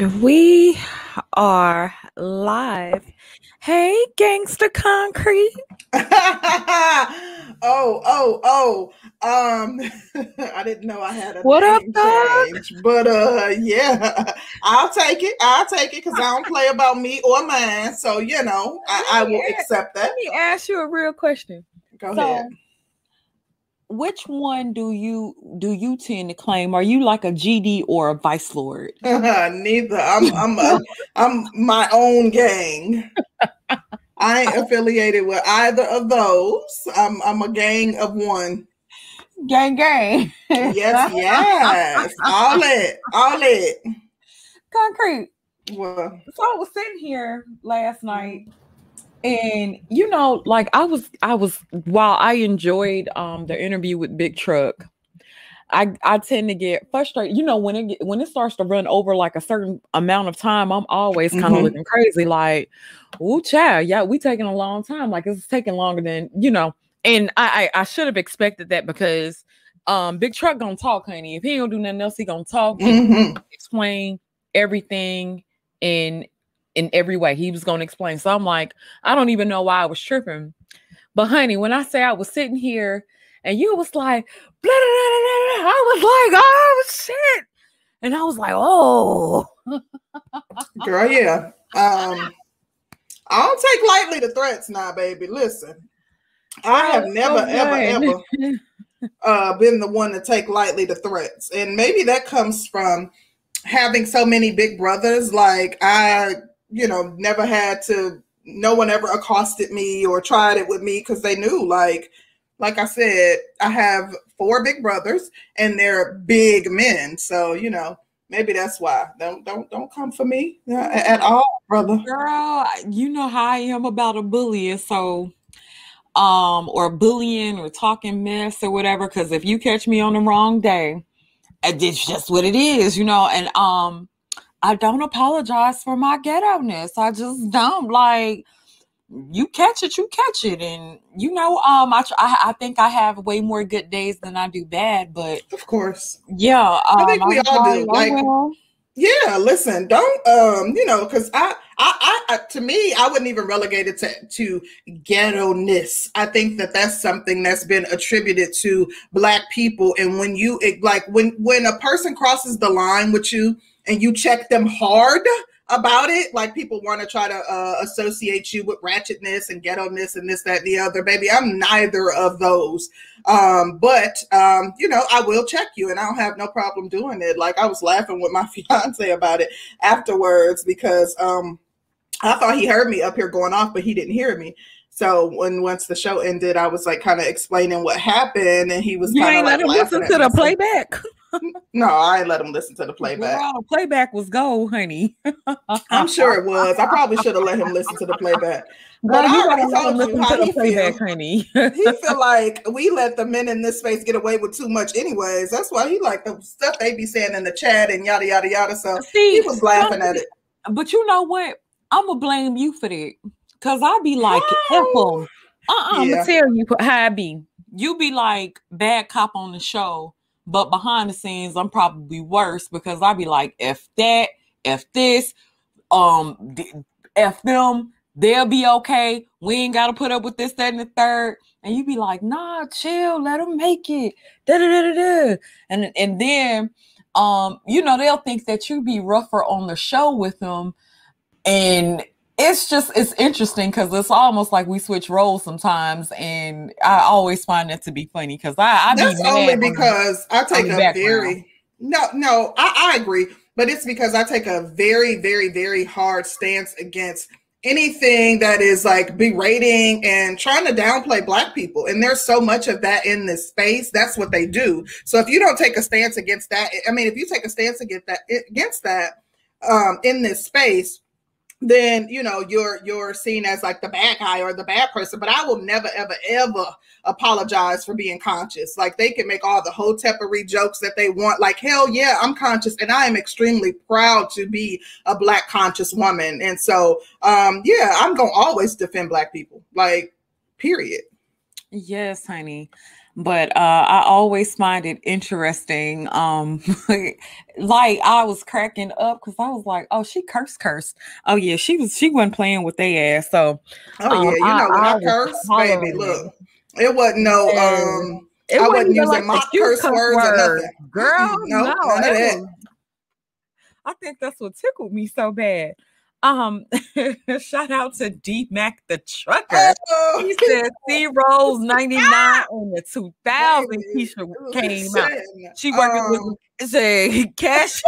And we are live. Hey, Gangster Concrete. oh, oh, oh. Um, I didn't know I had a What up, dog? change, but uh, yeah, I'll take it. I'll take it because I don't play about me or mine. So you know, I, I will accept that. Let me ask you a real question. Go So, ahead. Which one do you do you tend to claim? Are you like a GD or a Vice Lord? Neither. I'm. I'm. A, I'm my own gang. I ain't affiliated with either of those. I'm. I'm a gang of one. Gang, gang. Yes. Yes. all it. All it. Concrete. Well. so I was sitting here last night and you know like I was I was while I enjoyed um the interview with Big Truck I I tend to get frustrated you know when it get, when it starts to run over like a certain amount of time I'm always kind of Mhm. looking crazy like ooh child yeah we taking a long time like it's taking longer than you know and I I, I should have expected that because um Big Truck gonna talk honey if he don't do nothing else he gonna talk and mhm. explain everything in in every way. He was going to explain. So I'm like, I don't even know why I was tripping. But honey, when I say I was sitting here and you was like, blah, blah, blah, I was like, oh shit. And I was like, oh, Girl, yeah. Um, I don't take lightly the threats now, baby. Listen, I have Oh, never, so ever, ever uh, been the one to take lightly the threats, and maybe that comes from having so many big brothers. Like I, you know, never had to. No one ever accosted me or tried it with me because they knew, like, like I said, I have four big brothers, and they're big men. So you know, maybe that's why. Don't, don't, don't come for me uh, at all, brother. girl, you know how I am about a bully. So um or bullying or talking mess or whatever because if you catch me on the wrong day it's just what it is you know and um i don't apologize for my ghetto-ness i just don't like you catch it you catch it and you know um i I, I think i have way more good days than i do bad but Of course. yeah um, think we I'm all do, like, well. Yeah, listen, don't um, you know, because I, I, I, I, to me, I wouldn't even relegate it to to ghetto-ness. I think that that's something that's been attributed to black people, and when you it, like when when a person crosses the line with you and you check them hard about it, like people want to try to uh, associate you with ratchetness and ghetto-ness and this, that, and the other. Baby, I'm neither of those. Um, but um, you know, I will check you and I don't have no problem doing it. Like I was laughing with my fiance about it afterwards because um I thought he heard me up here going off, but he didn't hear me. So when once the show ended, I was like kind of explaining what happened, and he was you kind ain't of let him listen to the playback No, I ain't let him listen to the playback. Girl, playback was gold honey I'm sure it was. I probably should have let him listen to the playback. But I already told you how to he playback, feel. honey. he feel like we let the men in this space get away with too much anyways. That's why he like the stuff they be saying in the chat and yada yada yada. So See, he was laughing at it. But you know what? I'm gonna blame you for that. Cause I be like, F Oh. Uh-uh, I'm gonna tell you how I be. You be like bad cop on the show, but behind the scenes, I'm probably worse because I'd be like, F that, F this, um, F them, they'll be okay. We ain't gotta put up with this, that, and the third. And you be like, nah, chill, let them make it. Da, da, da, da, da. And and then um, you know, they'll think that you be rougher on the show with them. And it's just it's interesting because it's almost like we switch roles sometimes, and I always find that to be funny because I, I be That's mad only the- because I take a background. very no, no, I, I agree, but it's because I take a very, very, very hard stance against anything that is like berating and trying to downplay black people. And there's so much of that in this space. That's what they do. So if you don't take a stance against that, I mean, if you take a stance against that against that um in this space, then you know you're you're seen as like the bad guy or the bad person. But I will never, ever, ever apologize for being conscious. Like they can make all the whole hotepery jokes that they want. Like hell yeah, I'm conscious, and I am extremely proud to be a black conscious woman. And so, um, yeah, I'm gonna always defend black people. Like, period. Yes, honey. But uh, I always find it interesting. Um, like I was cracking up because I was like, "Oh, she cursed, cursed." Oh yeah, she was. She wasn't playing with their ass. So, oh um, yeah, you know when I, I curse, baby, look, it wasn't no. Um, it I wasn't using like my curse words word. or nothing, girl. no, of that. I think that's what tickled me so bad. Um, shout out to D Mac the trucker. Oh. He said C Rose 99 on the 2000 Keisha came out. She working um, with say cash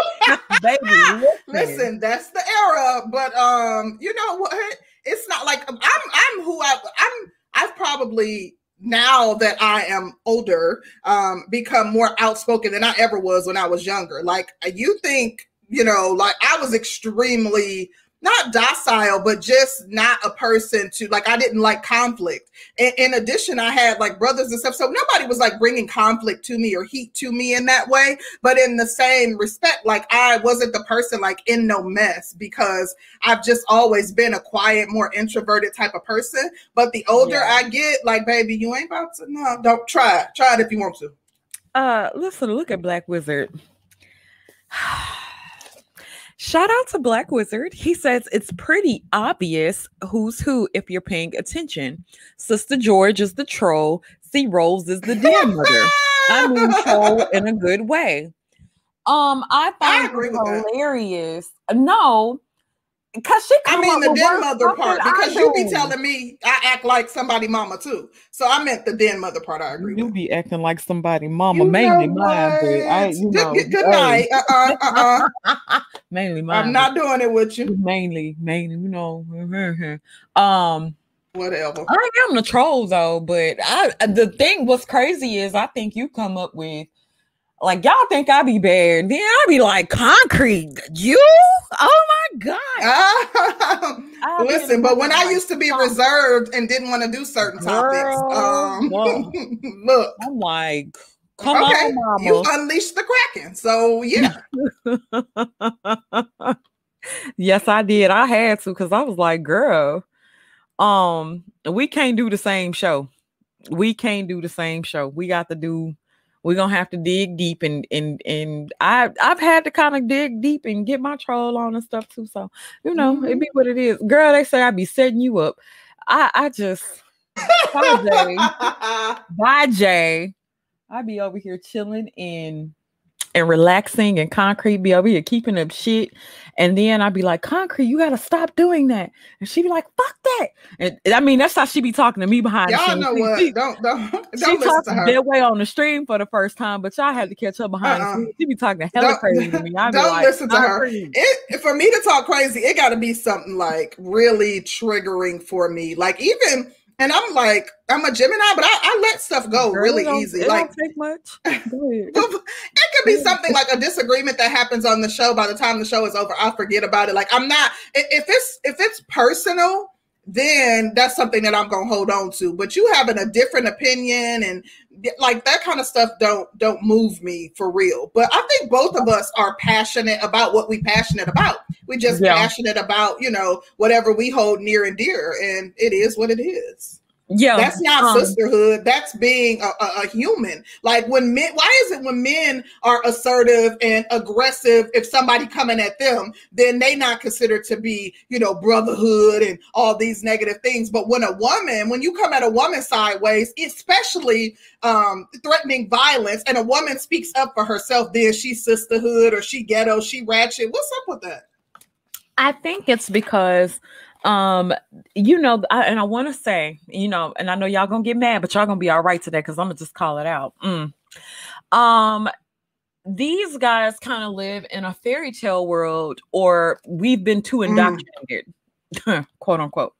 baby. Listen. listen, that's the era, but um, you know what? It's not like I'm I'm who I I'm I've probably now that I am older, um, become more outspoken than I ever was when I was younger. Like you think, you know, like I was extremely not docile, but just not a person to like. I didn't like conflict. And in addition, I had like brothers and stuff, so nobody was like bringing conflict to me or heat to me in that way. But in the same respect, like I wasn't the person like in no mess because I've just always been a quiet, more introverted type of person. But the older yeah. I get, like, baby, you ain't about to no, don't try it. Try it if you want to. Uh, listen, look at Black Wizard. Shout out to Black Wizard. He says it's pretty obvious who's who if you're paying attention. Sister George is the troll. C Rose is the dear mother. I mean troll in a good way. Um, I find I it hilarious. No, Cause she I mean the den mother part because you be telling me I act like somebody mama too. So I meant the den mother part. I agree. You with. be acting like somebody mama, you mainly mine. I, you know, good, good night. Uh-uh, uh-uh. mainly mine. I'm not doing it with you. Mainly, mainly, you know. um whatever. I am the troll though, but I the thing what's crazy is I think you come up with like y'all think I be bad, then I be like concrete. You? Oh my god! Uh, listen, but when I used to be reserved and didn't want to do certain topics, um, look, I'm like, come okay, on, mama. you unleashed the kraken. So yeah. yes, I did. I had to because I was like, girl, um, we can't do the same show. We can't do the same show. We got to do we're gonna have to dig deep and and and I I've had to kind of dig deep and get my troll on and stuff too. So you know, mm-hmm. it be what it is. Girl, they say I be setting you up. I I just bye Jay. bye Jay. I be over here chilling in and relaxing and concrete be over here keeping up shit. And then I'd be like, concrete, you gotta stop doing that. And she'd be like, fuck that. And I mean, that's how she be talking to me behind y'all know what? She, don't don't don't she her. That way on the stream for the first time, but y'all had to catch up behind uh-uh. the scenes. She be talking hella don't, crazy to me. I'd don't like, listen to her. It, for me to talk crazy, it gotta be something like really triggering for me. Like even and I'm like, I'm a Gemini, but I, I let stuff go Girl, really easy. like, take much. it could be something like a disagreement that happens on the show. By the time the show is over, I'll forget about it. Like, I'm not. If it's if it's personal, then that's something that I'm gonna hold on to. But you having a different opinion and like that kind of stuff don't don't move me for real. But I think both of us are passionate about what we passionate about. We just yeah. passionate about you know whatever we hold near and dear, and it is what it is. Yeah, that's not um, sisterhood. That's being a, a, a, human. Like when men, why is it when men are assertive and aggressive? If somebody coming at them, then they not considered to be, you know, brotherhood and all these negative things. But when a woman, when you come at a woman sideways, especially um, threatening violence, and a woman speaks up for herself, then she's sisterhood or she ghetto, she ratchet. What's up with that? I think it's because um you know I, and i want to say you know and i know y'all gonna get mad but y'all gonna be all right today because i'm gonna just call it out mm. um these guys kind of live in a fairy tale world or we've been too mm. indoctrinated mm. quote unquote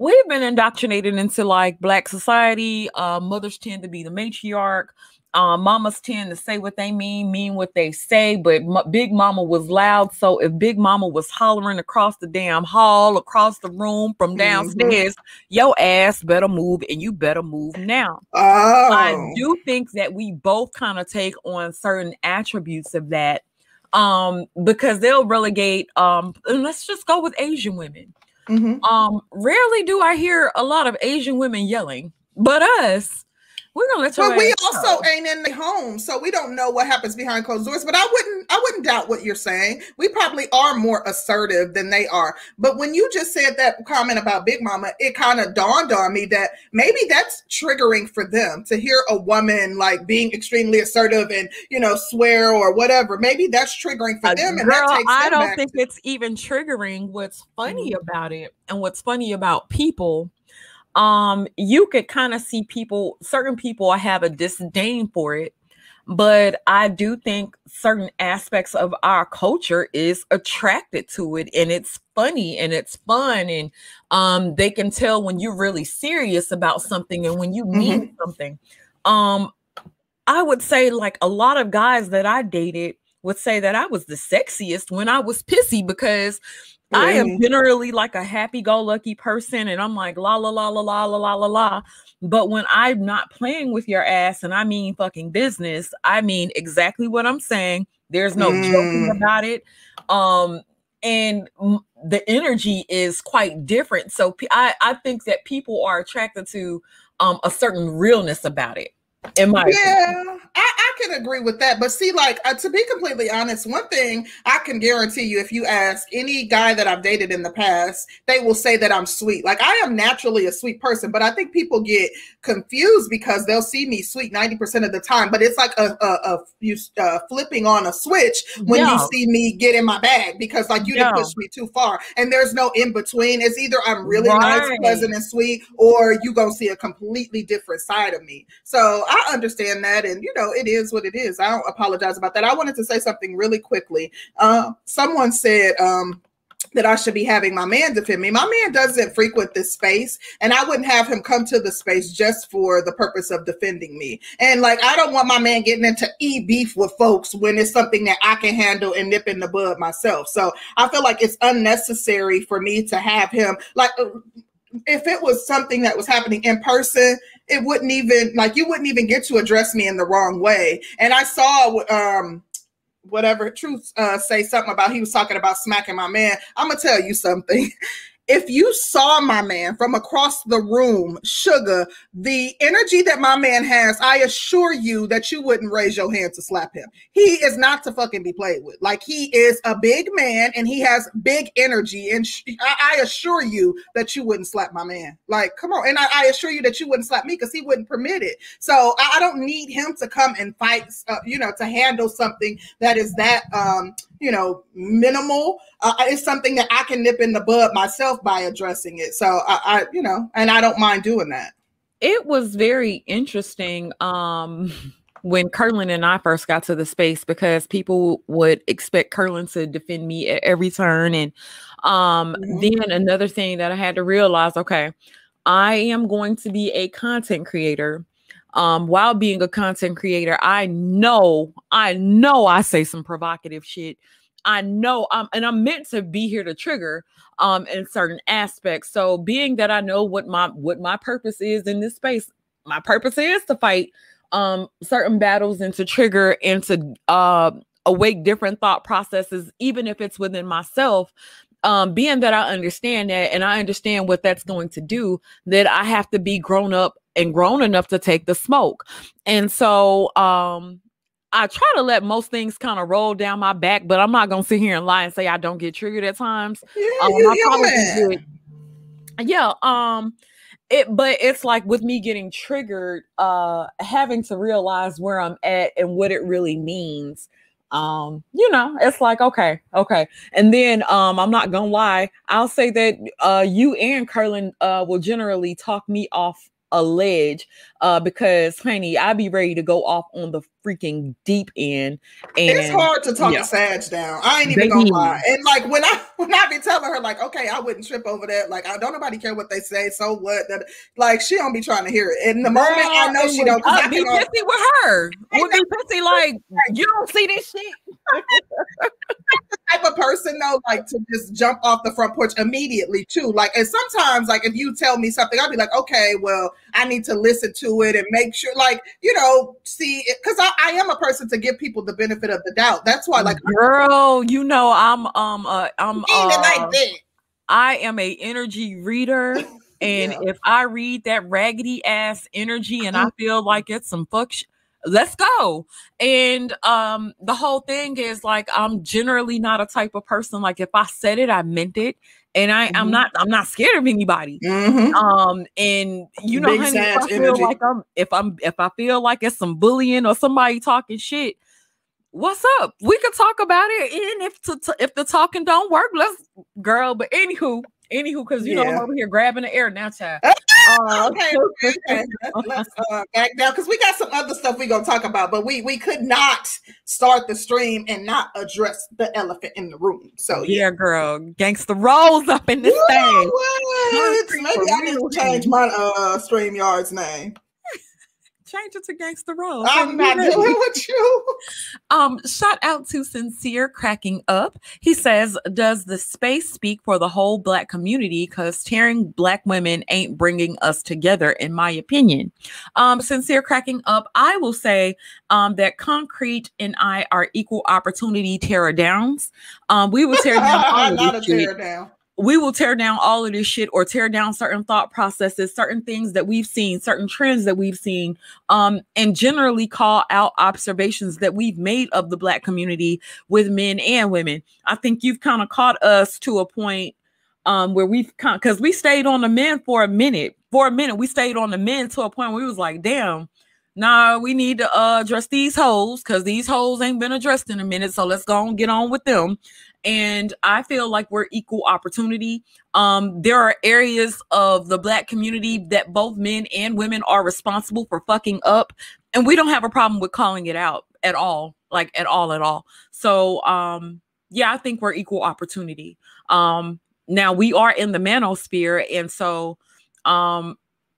we've been indoctrinated into like black society uh, mothers tend to be the matriarch um, mamas tend to say what they mean, mean what they say, but M- Big Mama was loud. So if Big Mama was hollering across the damn hall, across the room from mm-hmm. downstairs, mm-hmm. your ass better move and you better move now. Oh. I do think that we both kind of take on certain attributes of that um, because they'll relegate, um, and let's just go with Asian women. Mm-hmm. Um, rarely do I hear a lot of Asian women yelling, but us we're gonna let you. But we also go. ain't in the home, so we don't know what happens behind closed doors. But I wouldn't, I wouldn't doubt what you're saying. We probably are more assertive than they are. But when you just said that comment about Big Mama, it kind of dawned on me that maybe that's triggering for them to hear a woman like being extremely assertive and you know swear or whatever. Maybe that's triggering for uh, them. And girl, I don't think to- it's even triggering. What's funny mm-hmm. about it, and what's funny about people um you could kind of see people certain people have a disdain for it but i do think certain aspects of our culture is attracted to it and it's funny and it's fun and um they can tell when you're really serious about something and when you mean mm-hmm. something um i would say like a lot of guys that i dated would say that i was the sexiest when i was pissy because I am generally like a happy-go-lucky person, and I'm like la la la la la la la la la. But when I'm not playing with your ass, and I mean fucking business, I mean exactly what I'm saying. There's no mm. joking about it. Um, and the energy is quite different. So I I think that people are attracted to um a certain realness about it. In my yeah, opinion. I, I can agree with that. But see, like uh, to be completely honest, one thing I can guarantee you, if you ask any guy that I've dated in the past, they will say that I'm sweet. Like I am naturally a sweet person, but I think people get confused because they'll see me sweet ninety percent of the time. But it's like a, a, a you uh, flipping on a switch when you see me get in my bag because like you didn't push me too far, and there's no in between. It's either I'm really right. nice, pleasant, and sweet, or you gonna see a completely different side of me. So I understand that, and you know, it is what it is. I don't apologize about that. I wanted to say something really quickly. Uh, someone said, um, that I should be having my man defend me. My man doesn't frequent this space, and I wouldn't have him come to the space just for the purpose of defending me. And like, I don't want my man getting into e beef with folks when it's something that I can handle and nip in the bud myself. So I feel like it's unnecessary for me to have him like if it was something that was happening in person, it wouldn't even like you wouldn't even get to address me in the wrong way. And I saw um whatever truth uh say something about he was talking about smacking my man. I'm gonna tell you something. if you saw my man from across the room, sugar, the energy that my man has, I assure you that you wouldn't raise your hand to slap him. He is not to fucking be played with. Like he is a big man and he has big energy. And sh- I-, I, assure you that you wouldn't slap my man. Like, come on. And I, I assure you that you wouldn't slap me because he wouldn't permit it. So I, I, don't need him to come and fight, uh, you know, to handle something that is that, um, you know, minimal. Uh, it's something that I can nip in the bud myself by addressing it. So I, I, you know, and I don't mind doing that. It was very interesting. Um, when Curlin and I first got to the space because people would expect Curlin to defend me at every turn. And um, mm-hmm. then another thing that I had to realize okay, I am going to be a content creator. Um, while being a content creator, I know, I know I say some provocative shit. I know I'm and I'm meant to be here to trigger um in certain aspects. So being that I know what my what my purpose is in this space, my purpose is to fight um certain battles and to trigger and to uh awake different thought processes, even if it's within myself. Um, being that I understand that and I understand what that's going to do, that I have to be grown up and grown enough to take the smoke. And so um I try to let most things kind of roll down my back, but I'm not gonna sit here and lie and say I don't get triggered at times. Yeah, um, you, yeah, um, it but it's like with me getting triggered, uh, having to realize where I'm at and what it really means. Um, you know, it's like okay, okay. And then um, I'm not gonna lie, I'll say that uh you and Curlin uh will generally talk me off a ledge uh, because, honey, I be ready to go off on the freaking deep end. And it's hard to talk yeah. a Sag down. I ain't even Baby. gonna lie. And like when I when I be telling her like, okay, I wouldn't trip over that. Like, I don't nobody care what they say. So what? That like she don't be trying to hear it. And the moment I know she don't, I'll be pissy with her. Would be pissy like you don't see this shit. type of person though, like to just jump off the front porch immediately too. Like, and sometimes like if you tell me something, I'll be like, okay, well, I need to listen to it and make sure, like, you know, see, because I, I am a person to give people the benefit of the doubt. That's why, like, girl, you know, I'm um, uh, I'm uh, like that. I am a energy reader And yeah. if I read that raggedy ass energy and I mm. feel like it's some fuck sh- let's go. And um the whole thing is like I'm generally not a type of person like if I said it, I meant it. And I, mm-hmm. I'm not, I'm not scared of anybody. Mm-hmm. Um, and you know, honey, if I feel energy. like I'm, if I'm, if I feel like it's some bullying or somebody talking shit, what's up? We could talk about it. And if to, to, if the talking don't work, let's girl. But anywho, anywho, because you yeah. know I'm over here grabbing the air now, child. Uh, okay, okay. Let's, uh, back down because we got some other stuff we're gonna talk about, but we we could not start the stream and not address the elephant in the room. So yeah, yeah girl, gangster rolls up in this thing. Maybe I need to change my uh StreamYard's name change it to gangster role. I'm not doing with you. Um, shout out to Sincere cracking up. He says, Does the space speak for the whole black community? Because tearing black women ain't bringing us together, in my opinion. Um, Sincere cracking up, I will say um that concrete and I are equal opportunity tear downs. Um, we will tear down all of this shit. Down we will tear down all of this shit or tear down certain thought processes, certain things that we've seen, certain trends that we've seen, um, and generally call out observations that we've made of the Black community with men and women. I think you've kind of caught us to a point um, where we've kind because we stayed on the men for a minute. For a minute, we stayed on the men to a point where we was like, damn, nah, we need to uh, address these holes because these holes ain't been addressed in a minute. So let's go and get on with them and I feel like we're equal opportunity. Um, there are areas of the black community that both men and women are responsible for fucking up, and we don't have a problem with calling it out at all, like at all, at all. So, um, yeah, I think we're equal opportunity. Um, now we are in the manosphere, and so, um,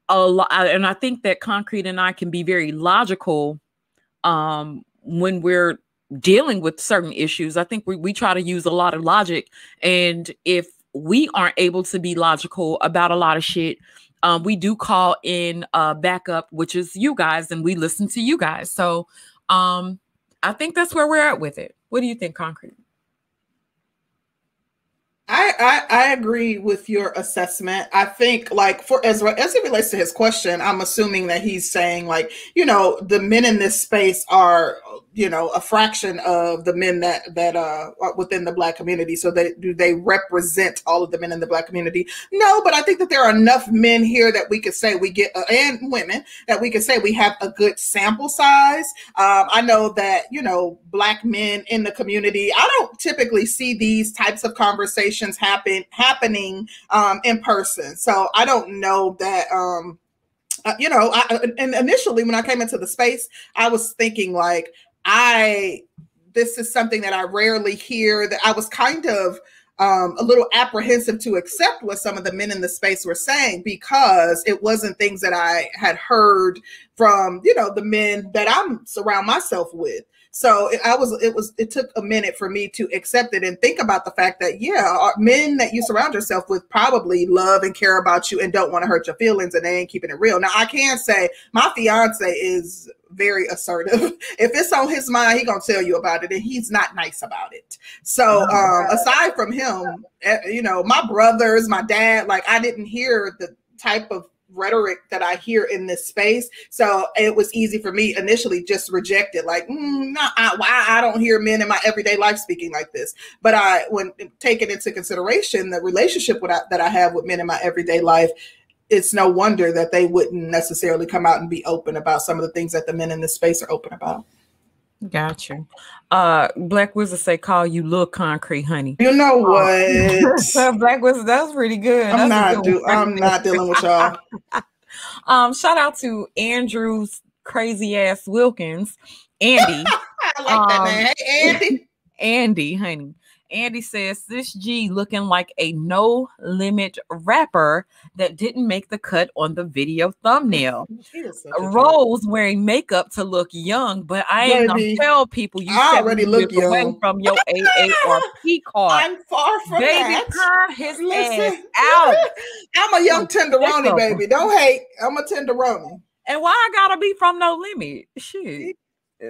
a lot, and I think that concrete and I can be very logical, um, when we're dealing with certain issues. I think we, we try to use a lot of logic. And if we aren't able to be logical about a lot of shit, um, we do call in uh, backup, which is you guys, and we listen to you guys. So um, I think that's where we're at with it. What do you think, Concrete? I, I, I agree with your assessment. I think like for as as it relates to his question, I'm assuming that he's saying like you know the men in this space are you know a fraction of the men that that uh are within the black community. So they do they represent all of the men in the black community? No but i think that there are enough men here that we could say we get uh, and women that we could say we have a good sample size. Um, i know that you know black men in the community i don't typically see these types of conversations happen happening um, in person. So i don't know that um uh, you know, I, and initially when I came into the space, I was thinking like, I this is something that I rarely hear that I was kind of um, a little apprehensive to accept what some of the men in the space were saying because it wasn't things that I had heard from, you know, the men that I'm surround myself with. So it, I was, it was, it took a minute for me to accept it and think about the fact that, yeah, men that you surround yourself with probably love and care about you and don't want to hurt your feelings and they ain't keeping it real. Now, I can say my fiance is very assertive. if it's on his mind, he gonna tell you about it, and he's not nice about it. So, um, aside from him, eh, you know, my brothers, my dad, like I didn't hear the type of rhetoric that I hear in this space. So it was easy for me initially just reject it, like, mm, no, I, why I don't hear men in my everyday life speaking like this. But I, when taking into consideration the relationship I, that I have with men in my everyday life, it's no wonder that they wouldn't necessarily come out and be open about some of the things that the men in this space are open about. Gotcha. Uh, Black Wizard say call you look concrete, honey. You know what? Black Wizard, that's pretty good. I'm that's not. Do, I'm not dealing with y'all. um, shout out to Andrew's crazy ass Wilkins, Andy. I like um, that name. Hey, Andy. Andy, honey. Andy says this G looking like a no limit rapper that didn't make the cut on the video thumbnail. Rose wearing makeup to look young, but I ain't gonna tell people you I already look young. away from your AARP card. I'm far from baby, that. Baby, his Listen. ass out. I'm a young tenderoni, baby. Don't hate. I'm a tenderoni. And why I gotta be from no limit? Shit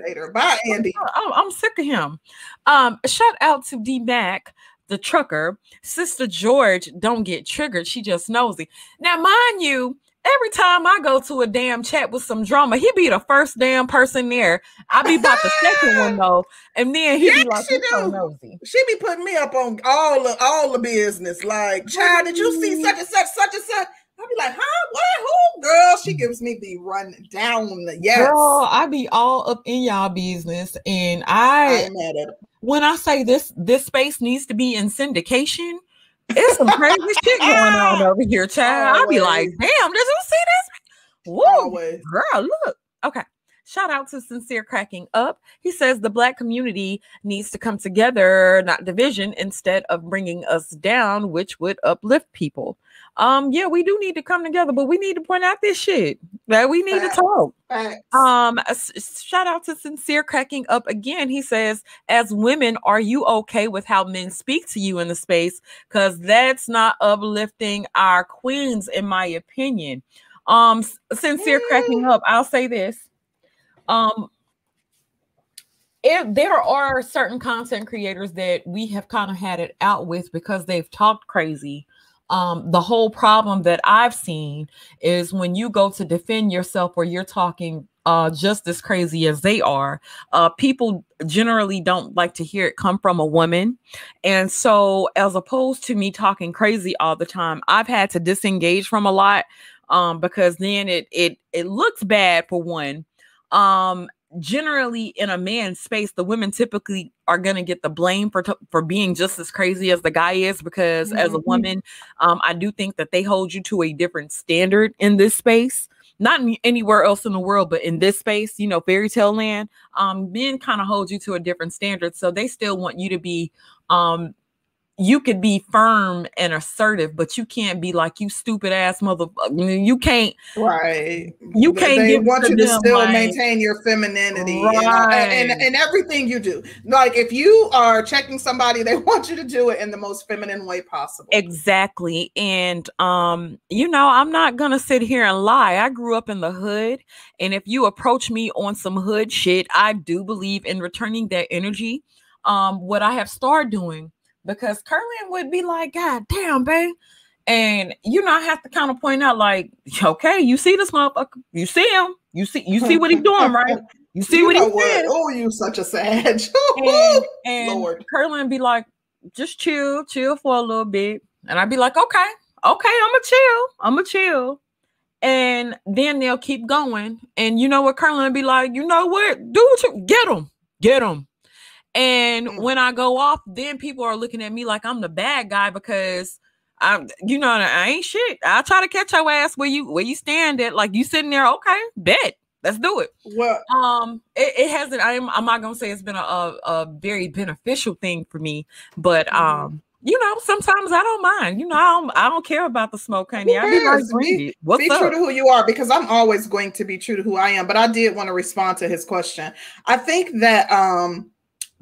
later. Bye, Andy. I'm, I'm sick of him. Um, shout out to D Mac. the trucker. Sister George don't get triggered. She just nosy. Now, mind you, every time I go to a damn chat with some drama, he be the first damn person there. I be about the second one though, and then he be like, she, so nosy. she be putting me up on all the all the business. Like, child, did you see such and such, such and such? I'll be like, huh? What? Who? Girl, she gives me the run down. Yes. Girl, I be all up in y'all business. And I, I when I say this, this space needs to be in syndication, it's some crazy shit going on over here, child. I'll be like, damn, did you see this? Whoa, girl, look. Okay. Shout out to Sincere Cracking Up. He says the Black community needs to come together, not division, instead of bringing us down, which would uplift people. Um, yeah, we do need to come together, but we need to point out this shit that we need Facts. to talk. Facts. Um, shout out to Sincere Cracking Up again. He says, as women, are you okay with how men speak to you in the space? Because that's not uplifting our queens, in my opinion. Um, Sincere Cracking Up, I'll say this. Um, if there are certain content creators that we have kind of had it out with because they've talked crazy um, the whole problem that I've seen is when you go to defend yourself or you're talking uh, just as crazy as they are, uh, people generally don't like to hear it come from a woman. And so, as opposed to me talking crazy all the time, I've had to disengage from a lot um, because then it it it looks bad for one. Um, generally in a man's space the women typically are going to get the blame for t- for being just as crazy as the guy is because mm-hmm. as a mm-hmm. woman um, i do think that they hold you to a different standard in this space not anywhere else in the world but in this space you know fairy tale land um, men kind of hold you to a different standard so they still want you to be um, you could be firm and assertive, but you can't be like you stupid ass mother. You can't. Right. You can't. They want you to still like, maintain your femininity right. and, and, and everything you do. Like if you are checking somebody, they want you to do it in the most feminine way possible. Exactly. And um, you know, I'm not gonna sit here and lie. I grew up in the hood, and if you approach me on some hood shit, I do believe in returning that energy. Um, what I have started doing because Curlin would be like, God damn, babe. And you know, I have to kind of point out, like, okay, you see this motherfucker, you see him, you see, you see what he's doing, right? You see you what he's doing. Oh, you such a sag. and, and Lord. Curlin be like, just chill, chill for a little bit. And I'd be like, okay, okay, I'ma chill, I'ma chill. And then they'll keep going. And you know what Curlin be like, you know what? Do what you get him. get them. And mm. when I go off, then people are looking at me like I'm the bad guy because I'm, you know, I ain't shit. I'll try to catch your ass where you where you stand at. Like you sitting there, okay, bet. Let's do it. Well, um, it, it hasn't. I'm, I'm not gonna say it's been a, a, a very beneficial thing for me, but mm-hmm. um, you know, sometimes I don't mind. You know, I don't, I don't care about the smoke, honey. I be like, be, What's be true to who you are because I'm always going to be true to who I am. But I did want to respond to his question. I think that um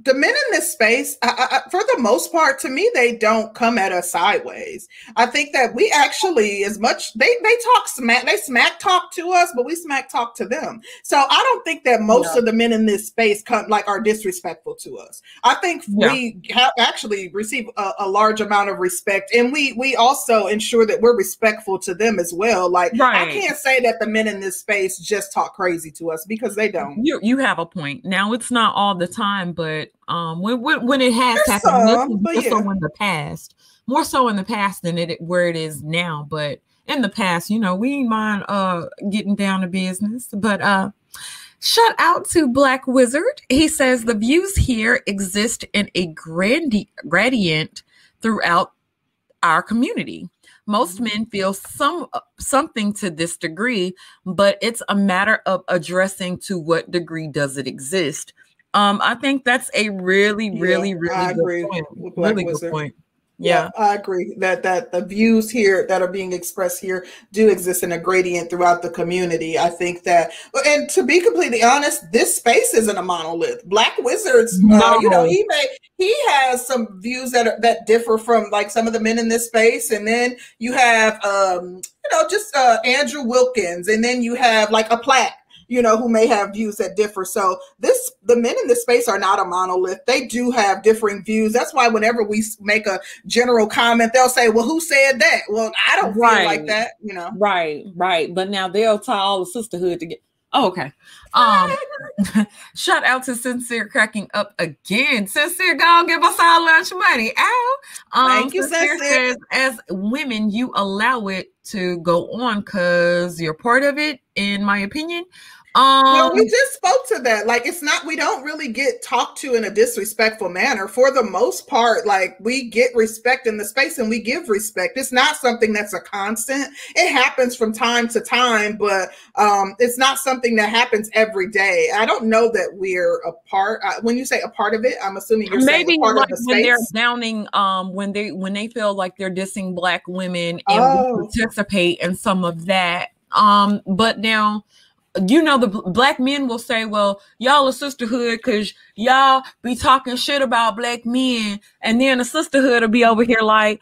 the men in this space, I, I, for the most part, to me, they don't come at us sideways. I think that we actually, as much they they talk smack, they smack talk to us, but we smack talk to them. So I don't think that most yeah. of the men in this space come like are disrespectful to us. I think yeah. we have actually receive a, a, large amount of respect, and we we also ensure that we're respectful to them as well. Like right. I can't say that the men in this space just talk crazy to us because they don't. You you have a point. Now it's not all the time, but um when when, when it has There's happened some, more yeah. so in the past more so in the past than it where it is now but in the past you know we ain't mind uh getting down to business but uh Shout out to Black Wizard. He says the views here exist in a grandi- gradient throughout our community. Most mm-hmm. men feel some something to this degree, but it's a matter of addressing to what degree does it exist. Um, I think that's a really, really, yeah, really I good point. Really Wizard. good point. Yeah. yeah. I agree that that the views here that are being expressed here do exist in a gradient throughout the community. I think that, and to be completely honest, this space isn't a monolith. Black Wizards, no. uh, you know, he may he has some views that are, that differ from like some of the men in this space, and then you have um, you know just uh, Andrew Wilkins, and then you have like a Platt you know, who may have views that differ. So this, the men in this space are not a monolith. They do have differing views. That's why whenever we make a general comment, they'll say, "Well, who said that?" Well, I don't right. feel like that. You know, right, right. But now they'll tie all the sisterhood together. Oh, okay. Um, shout out to Sincere cracking up again. Sincere, go give us our lunch money. Ow. Um, Thank you, Sincere. Says, as women, you allow it to go on because you're part of it, in my opinion. Um, well, we just spoke to that. Like, it's not, we don't really get talked to in a disrespectful manner. For the most part, like, we get respect in the space and we give respect. It's not something that's a constant. It happens from time to time, but um, it's not something that happens every day. I don't know that we're a part. Uh, when you say a part of it, I'm assuming you're maybe part like of the when space. they're downing, um, when they when they feel like they're dissing black women and oh. participate in some of that. Um, but now you know the black men will say well y'all a sisterhood because y'all be talking shit about black men and then the sisterhood will be over here like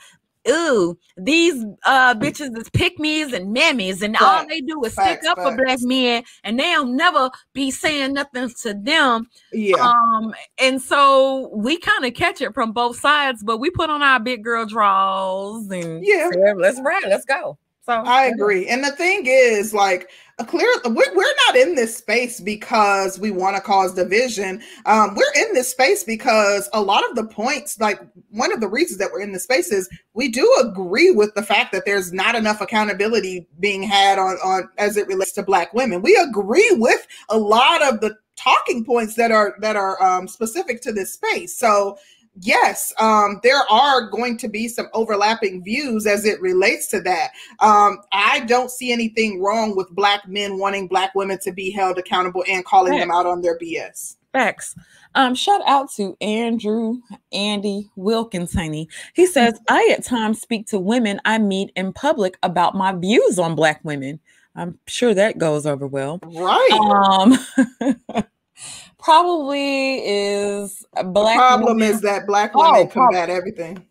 ooh these uh bitches is pick me's and mammies and all they do is facts, stick up facts. for black men and they'll never be saying nothing to them yeah um and so we kind of catch it from both sides but we put on our big girl draws and yeah let's ride let's go so I agree. And the thing is, like, clear we're, we're not in this space because we want to cause division. Um, we're in this space because a lot of the points, like one of the reasons that we're in this space is we do agree with the fact that there's not enough accountability being had on, on as it relates to black women. We agree with a lot of the talking points that are that are um, specific to this space. So yes, um, there are going to be some overlapping views as it relates to that. Um, I don't see anything wrong with black men wanting black women to be held accountable and calling Facts. them out on their BS. Facts. Um, shout out to Andrew Andy Wilkinson. He says, I at times speak to women I meet in public about my views on black women. I'm sure that goes over well. Right. Um probably is black. The problem women. is that black women oh, combat everything.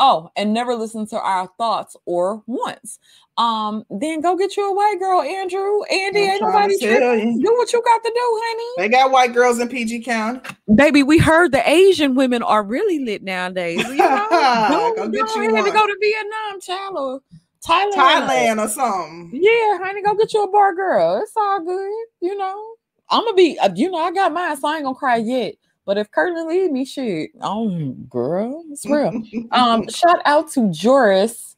Oh, and never listen to our thoughts or wants. Um, then go get you a white girl, Andrew. Andy, I'm ain't nobody tripping. Do what you got to do, honey. They got white girls in PG County. Baby, we heard the Asian women are really lit nowadays. You know? go, go get you one. to go to Vietnam, child, or Thailand, Thailand or something. Yeah, honey, go get you a bar girl. It's all good, you know. I'm gonna be, uh, you know, I got mine, so I ain't gonna cry yet. But if Curlin leave me, shit, oh girl, it's real. um, shout out to Joris,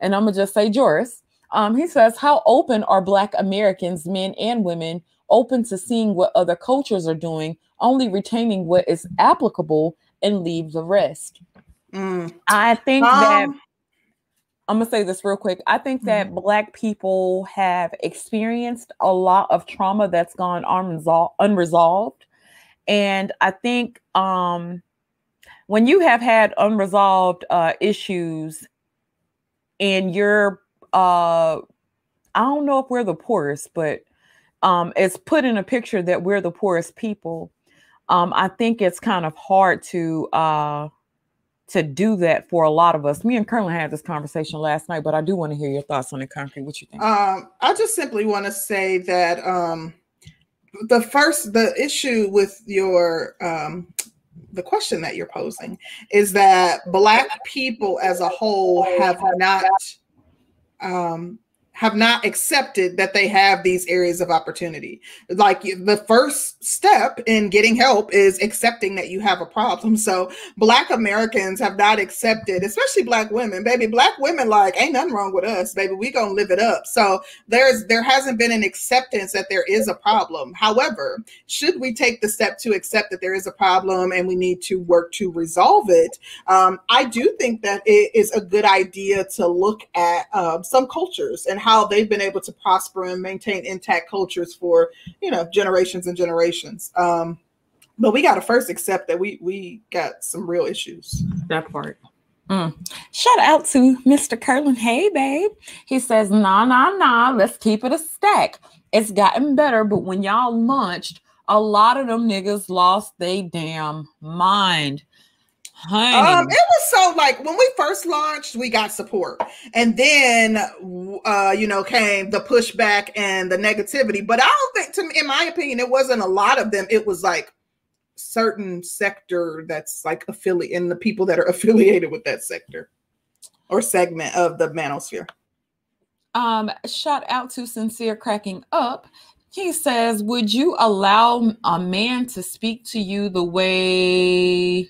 and I'm gonna just say Joris. Um, he says, How open are black Americans, men and women, open to seeing what other cultures are doing, only retaining what is applicable and leave the rest? Mm. I think um, that I'm gonna say this real quick. I think that mm-hmm. Black people have experienced a lot of trauma that's gone unresolved, unresolved. and I think um, when you have had unresolved uh, issues, and you're, uh, I don't know if we're the poorest, but um, it's put in a picture that we're the poorest people. Um, I think it's kind of hard to uh, to do that for a lot of us. Me and Curlin had this conversation last night, but I do want to hear your thoughts on it, Concrete. What you think? Um, I just simply want to say that um, the first, the issue with your, um, the question that you're posing is that Black people as a whole have not um, have not accepted that they have these areas of opportunity. Like the first step in getting help is accepting that you have a problem. So black Americans have not accepted, especially black women, baby, black women like ain't nothing wrong with us, baby. We to live it up. So there's there hasn't been an acceptance that there is a problem. However, should we take the step to accept that there is a problem and we need to work to resolve it, um, I do think that it is a good idea to look at uh, some cultures and how they've been able to prosper and maintain intact cultures for you know generations and generations. Um, but we got to first accept that we we got some real issues. That part. Mm. Shout out to Mr. Curlin. Hey, babe. He says, nah, nah, nah. Let's keep it a stack. It's gotten better, but when y'all launched, a lot of them niggas lost their damn mind. Um, it was so like when we first launched, we got support, and then uh, you know, came the pushback and the negativity. But I don't think, to me, in my opinion, it wasn't a lot of them. It was like certain sector that's like affiliate and the people that are affiliated with that sector or segment of the manosphere. Um, shout out to Sincere Cracking Up. He says, Would you allow a man to speak to you the way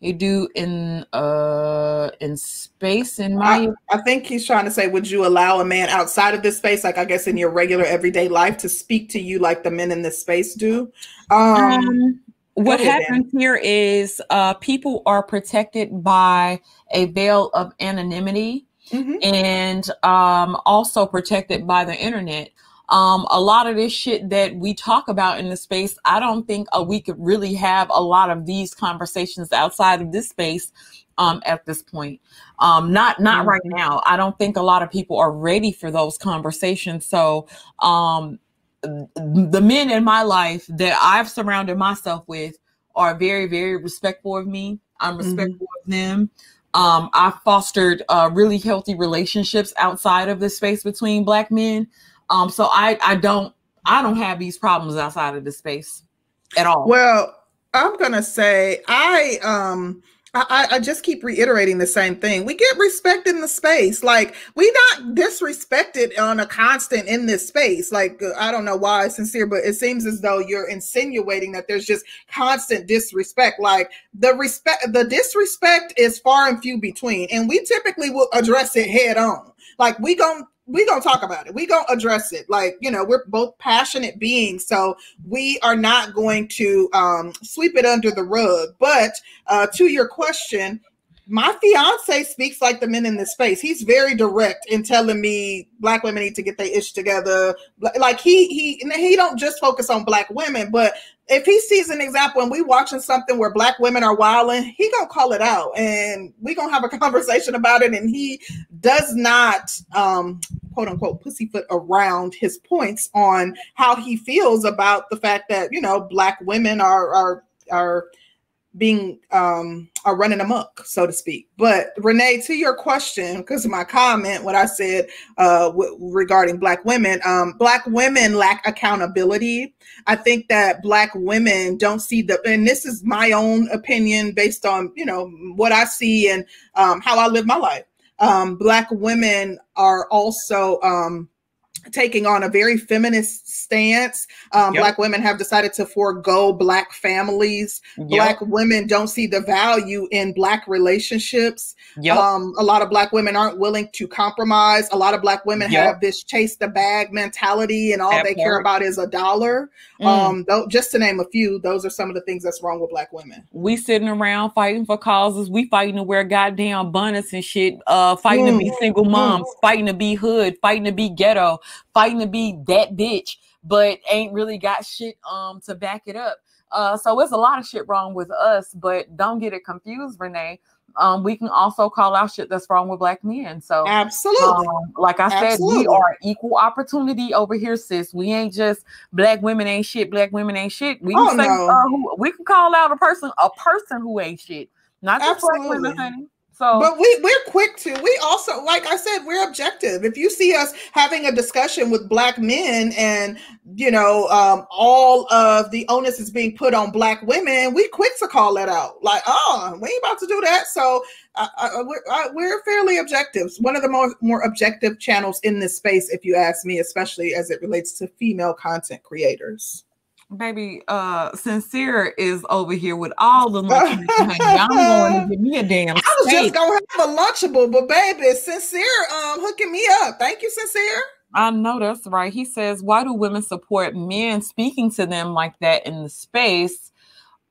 you do in uh in space in my I, I, think he's trying to say would you allow a man outside of this space like i guess in your regular everyday life to speak to you like the men in this space do um, um what happens Dan. here is uh people are protected by a veil of anonymity mm-hmm. and um also protected by the internet um, a lot of this shit that we talk about in the space, I don't think uh, we could really have a lot of these conversations outside of this space um, at this point. Um, not not mm-hmm. right now. I don't think a lot of people are ready for those conversations. So um, the men in my life that I've surrounded myself with are very very respectful of me. I'm mm-hmm. respectful mm-hmm. of them. Um, I fostered uh, really healthy relationships outside of the space between black men. Um, so I I don't I don't have these problems outside of the space at all. Well, I'm gonna say I um I, I just keep reiterating the same thing. We get respect in the space. Like we not disrespected on a constant in this space. Like I don't know why sincere, but it seems as though you're insinuating that there's just constant disrespect. Like the respect, the disrespect is far and few between, and we typically will address it head on. Like we gonna we gonna talk about it. We gonna address it. Like you know, we're both passionate beings, so we are not going to um, sweep it under the rug. But uh, to your question, my fiance speaks like the men in this space. He's very direct in telling me black women need to get their ish together. Like he he he don't just focus on black women, but if he sees an example and we watching something where black women are wilding, he gonna call it out and we gonna have a conversation about it. And he does not um quote unquote pussyfoot around his points on how he feels about the fact that you know black women are are are being um are running amok so to speak. But renee to your question because my comment what i said uh regarding black women um black women lack accountability. I think that black women don't see the and this is my own opinion based on you know what i see and um how i live my life. Um black women are also um taking on a very feminist stance. Um, yep. Black women have decided to forego Black families. Yep. Black women don't see the value in Black relationships. Yep. Um, a lot of Black women aren't willing to compromise. A lot of Black women have this chase the bag mentality, and all that they part. care about is a dollar. Mm. Um, th- just to name a few, those are some of the things that's wrong with Black women. We sitting around fighting for causes. We fighting to wear goddamn bonnets and shit. Uh, fighting mm. to be mm. single moms. Mm. Fighting to be hood. Fighting to be ghetto fighting to be that bitch, but ain't really got shit um to back it up. Uh, so it's a lot of shit wrong with us, but don't get it confused, Renee. Um, we can also call out shit that's wrong with black men. So absolutely, um, like I absolutely. said, we are equal opportunity over here, sis. We ain't just black women ain't shit. Black women ain't shit. We can oh, say no. uh, who, we can call out a person, a person who ain't shit, not just absolutely. black women, honey. So, but we we're quick to. We also, like I said, we're objective. If you see us having a discussion with black men, and you know, um, all of the onus is being put on black women, we quick to call that out. Like, oh, we ain't about to do that. So, uh, uh, we're, uh, we're fairly objective. One of the more more objective channels in this space, if you ask me, especially as it relates to female content creators baby uh sincere is over here with all the lunchables i'm going to give me a damn i was steak. just gonna have a lunchable but baby sincere um hooking me up. Thank you sincere. I know that's right. He says why do women support men speaking to them like that in the space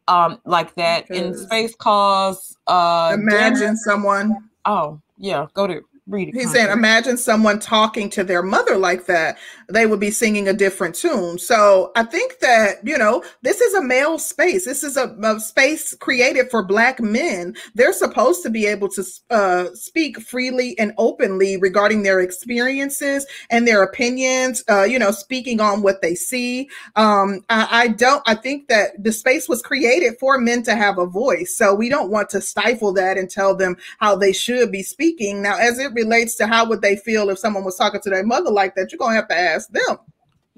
um like that in space cause uh imagine someone oh yeah go to It. He's saying, imagine someone talking to their mother like that. They would be singing a different tune. So I think that, you know, this is a male space. This is a, a space created for Black men. They're supposed to be able to uh, speak freely and openly regarding their experiences and their opinions, uh, you know, speaking on what they see. Um, I, I don't, I think that the space was created for men to have a voice. So we don't want to stifle that and tell them how they should be speaking. Now, as it relates to how would they feel if someone was talking to their mother like that, you're gonna have to ask them.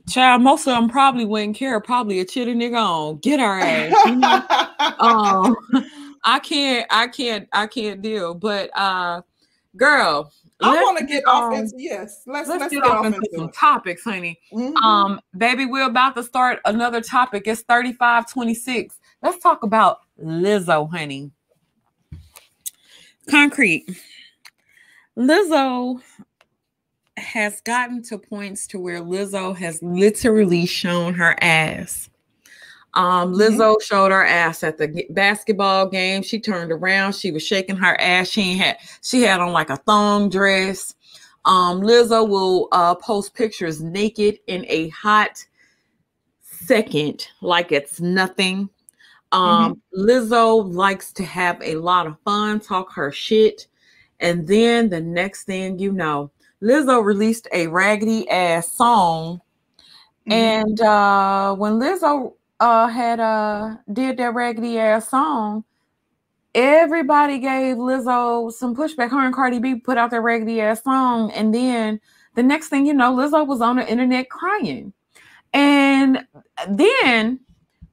Child, most of them probably wouldn't care. Probably a chitty nigga on get our ass. You know? um, I can't, I can't, I can't deal. But uh, girl, I want to get off into yes. Let's let's, let's get, get, off into, into some topics, honey. Mm-hmm. Um, baby, we're about to start another topic. It's 3526. Let's talk about Lizzo, honey. Concrete. Lizzo has gotten to points to where Lizzo has literally shown her ass. Um, mm-hmm. Lizzo mm-hmm. showed her ass at the basketball game. She turned around. She was shaking her ass. She had she had on like a thong dress. Um, Lizzo will uh, post pictures naked in a hot second, like it's nothing. Um, mm-hmm. Lizzo likes to have a lot of fun, talk her shit. And then the next thing you know, Lizzo released a raggedy ass song. Mm-hmm. And uh, when Lizzo uh, had uh, did that raggedy ass song, everybody gave Lizzo some pushback. Her and Cardi B put out their raggedy ass song. And then the next thing you know, Lizzo was on the internet crying. And then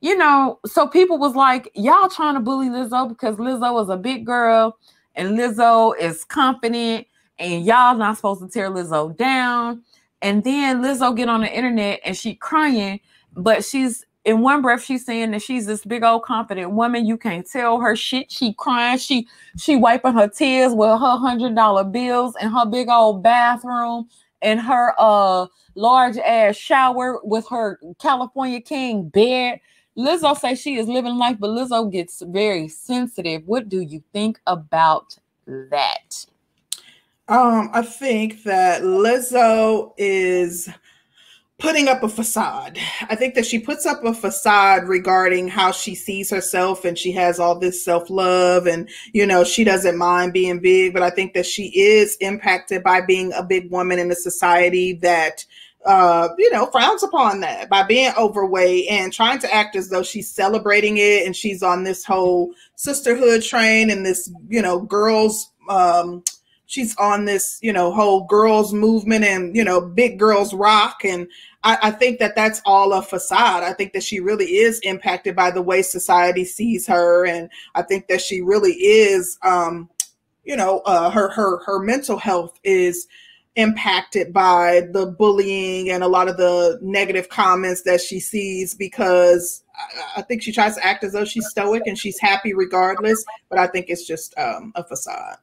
you know, so people was like, y'all trying to bully Lizzo because Lizzo was a big girl and Lizzo is confident and y'all not supposed to tear Lizzo down. And then Lizzo get on the internet and she crying, but she's in one breath she's saying that she's this big old confident woman. You can't tell her shit. She crying. She she wiping her tears with her hundred dollar bills in her big old bathroom and her uh large ass shower with her California King bed. Lizzo says she is living life, but Lizzo gets very sensitive. What do you think about that? Um, I think that Lizzo is putting up a facade. I think that she puts up a facade regarding how she sees herself and she has all this self-love and you know, she doesn't mind being big, but I think that she is impacted by being a big woman in a society that uh, you know, frowns upon that by being overweight and trying to act as though she's celebrating it and she's on this whole sisterhood train and this, you know, girls, um, she's on this, you know, whole girls movement and, you know, big girls rock. And I, I think that that's all a facade. I think that she really is impacted by the way society sees her. And I think that she really is, um, you know, uh, her, her, her mental health is, impacted by the bullying and a lot of the negative comments that she sees because I, I think she tries to act as though she's stoic and she's happy regardless, but I think it's just um, a facade.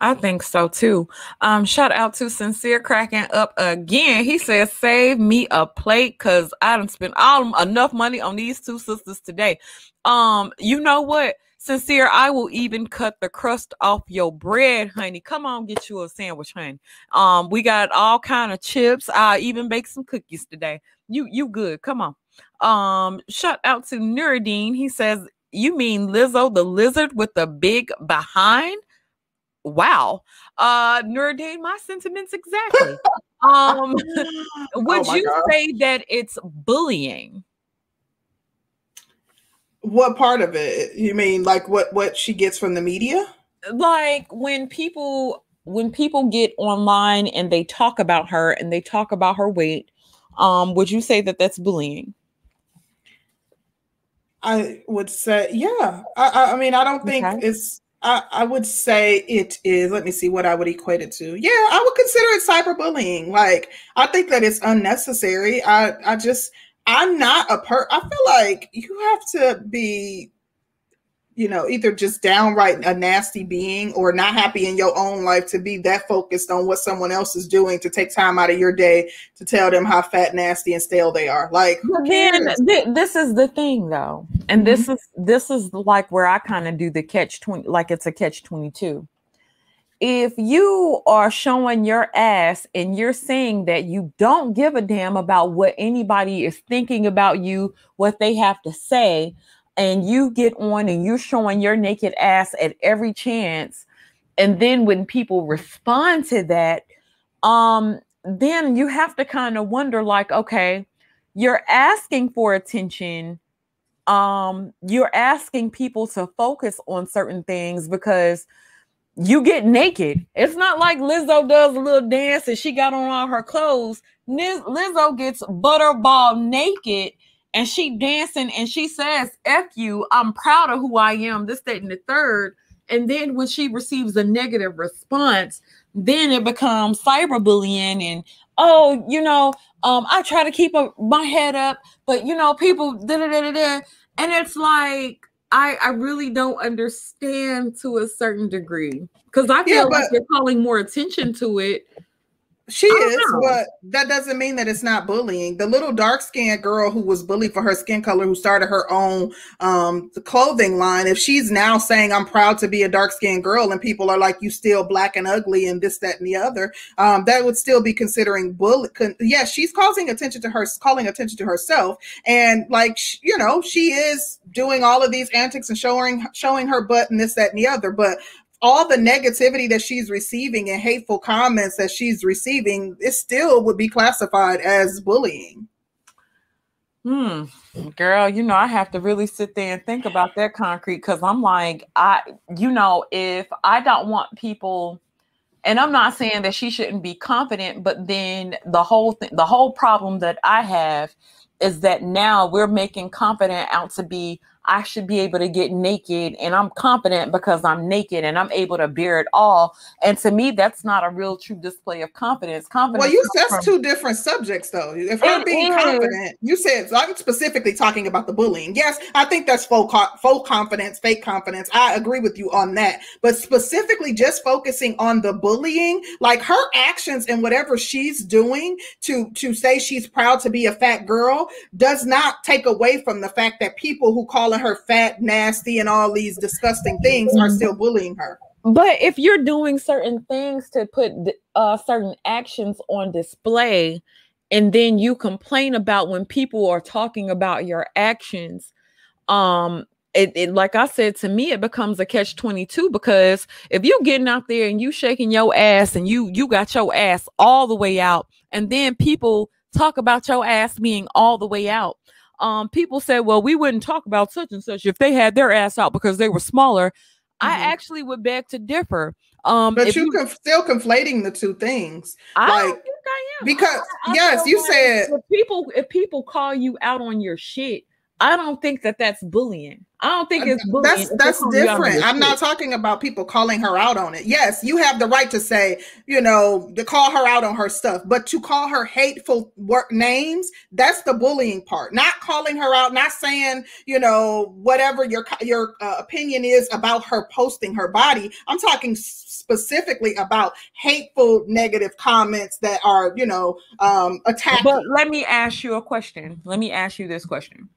I think so too. Um, shout out to Sincere cracking up again. He says, "Save me a plate because I didn't spend all enough money on these two sisters today." Um, you know what? Sincere, I will even cut the crust off your bread, honey. Come on, get you a sandwich, honey. Um, we got all kind of chips. I even bake some cookies today. You you good. Come on. Um, shout out to Nuruddin. He says, You mean Lizzo the lizard with the big behind? Wow. Uh Nuruddin, my sentiments exactly. um would oh you God. say that it's bullying? What part of it? You mean like what what she gets from the media? Like when people when people get online and they talk about her and they talk about her weight, um, would you say that that's bullying? I would say, yeah. I, I mean, I don't think okay. it's. I, I would say it is. Let me see what I would equate it to. Yeah, I would consider it cyberbullying. Like, I think that it's unnecessary. I, I just, I'm not a per. I feel like you have to be, you know, either just downright a nasty being or not happy in your own life to be that focused on what someone else is doing to take time out of your day to tell them how fat, nasty, and stale they are. Like, then th- this is the thing, though, and mm-hmm. this is this is like where I kind of do the catch twenty, like it's a catch twenty two. If you are showing your ass and you're saying that you don't give a damn about what anybody is thinking about you, what they have to say, and you get on and you're showing your naked ass at every chance, and then when people respond to that, um, then you have to kind of wonder, like, okay, you're asking for attention. Um, you're asking people to focus on certain things because you get naked. It's not like Lizzo does a little dance and she got on all her clothes. Lizzo gets butterball naked and she dancing and she says, F you, I'm proud of who I am, this, that, and the third. And then when she receives a negative response, then it becomes cyberbullying and oh, you know, um, I try to keep a, my head up, but you know, people da da da da, and it's like I I really don't understand to a certain degree because I feel yeah, like you're calling more attention to it she is, know. but that doesn't mean that it's not bullying. The little dark skinned girl who was bullied for her skin color, who started her own um, clothing line, if she's now saying, I'm proud to be a dark skinned girl, and people are like, you still black and ugly, and this, that, and the other, um, that would still be considering bully. Con- yeah, she's causing attention to her, calling attention to herself. And like, you know, she is doing all of these antics and showing, showing her butt and this, that, and the other. But all the negativity that she's receiving and hateful comments that she's receiving, it still would be classified as bullying. Hmm, girl, you know, I have to really sit there and think about that concrete because I'm like, I, you know, if I don't want people, and I'm not saying that she shouldn't be confident, but then the whole thing, the whole problem that I have is that now we're making confident out to be I should be able to get naked and I'm confident because I'm naked and I'm able to bear it all. And to me, that's not a real true display of confidence. Confidence. Well, you that's from, two different subjects though. If her being is. confident, you said so I'm specifically talking about the bullying. Yes, I think that's faux, faux confidence, fake confidence. I agree with you on that. But specifically just focusing on the bullying, like her actions and whatever she's doing to to say she's proud to be a fat girl does not take away from the fact that people who call her fat, nasty, and all these disgusting things are still bullying her. But if you're doing certain things to put uh, certain actions on display, and then you complain about when people are talking about your actions, um, it, it, like I said to me, it becomes a catch 22 because if you're getting out there and you shaking your ass and you you got your ass all the way out, and then people talk about your ass being all the way out, um, people said, well, we wouldn't talk about such and such if they had their ass out because they were smaller. Mm-hmm. I actually would beg to differ. Um, but you, you still conflating the two things. I like, I am because I, I yes, you said if people if people call you out on your shit, I don't think that that's bullying. I don't think it's bullying. That's that's different. I'm not talking about people calling her out on it. Yes, you have the right to say, you know, to call her out on her stuff, but to call her hateful work names, that's the bullying part. Not calling her out, not saying, you know, whatever your your uh, opinion is about her posting her body. I'm talking specifically about hateful negative comments that are, you know, um attacking. But let me ask you a question. Let me ask you this question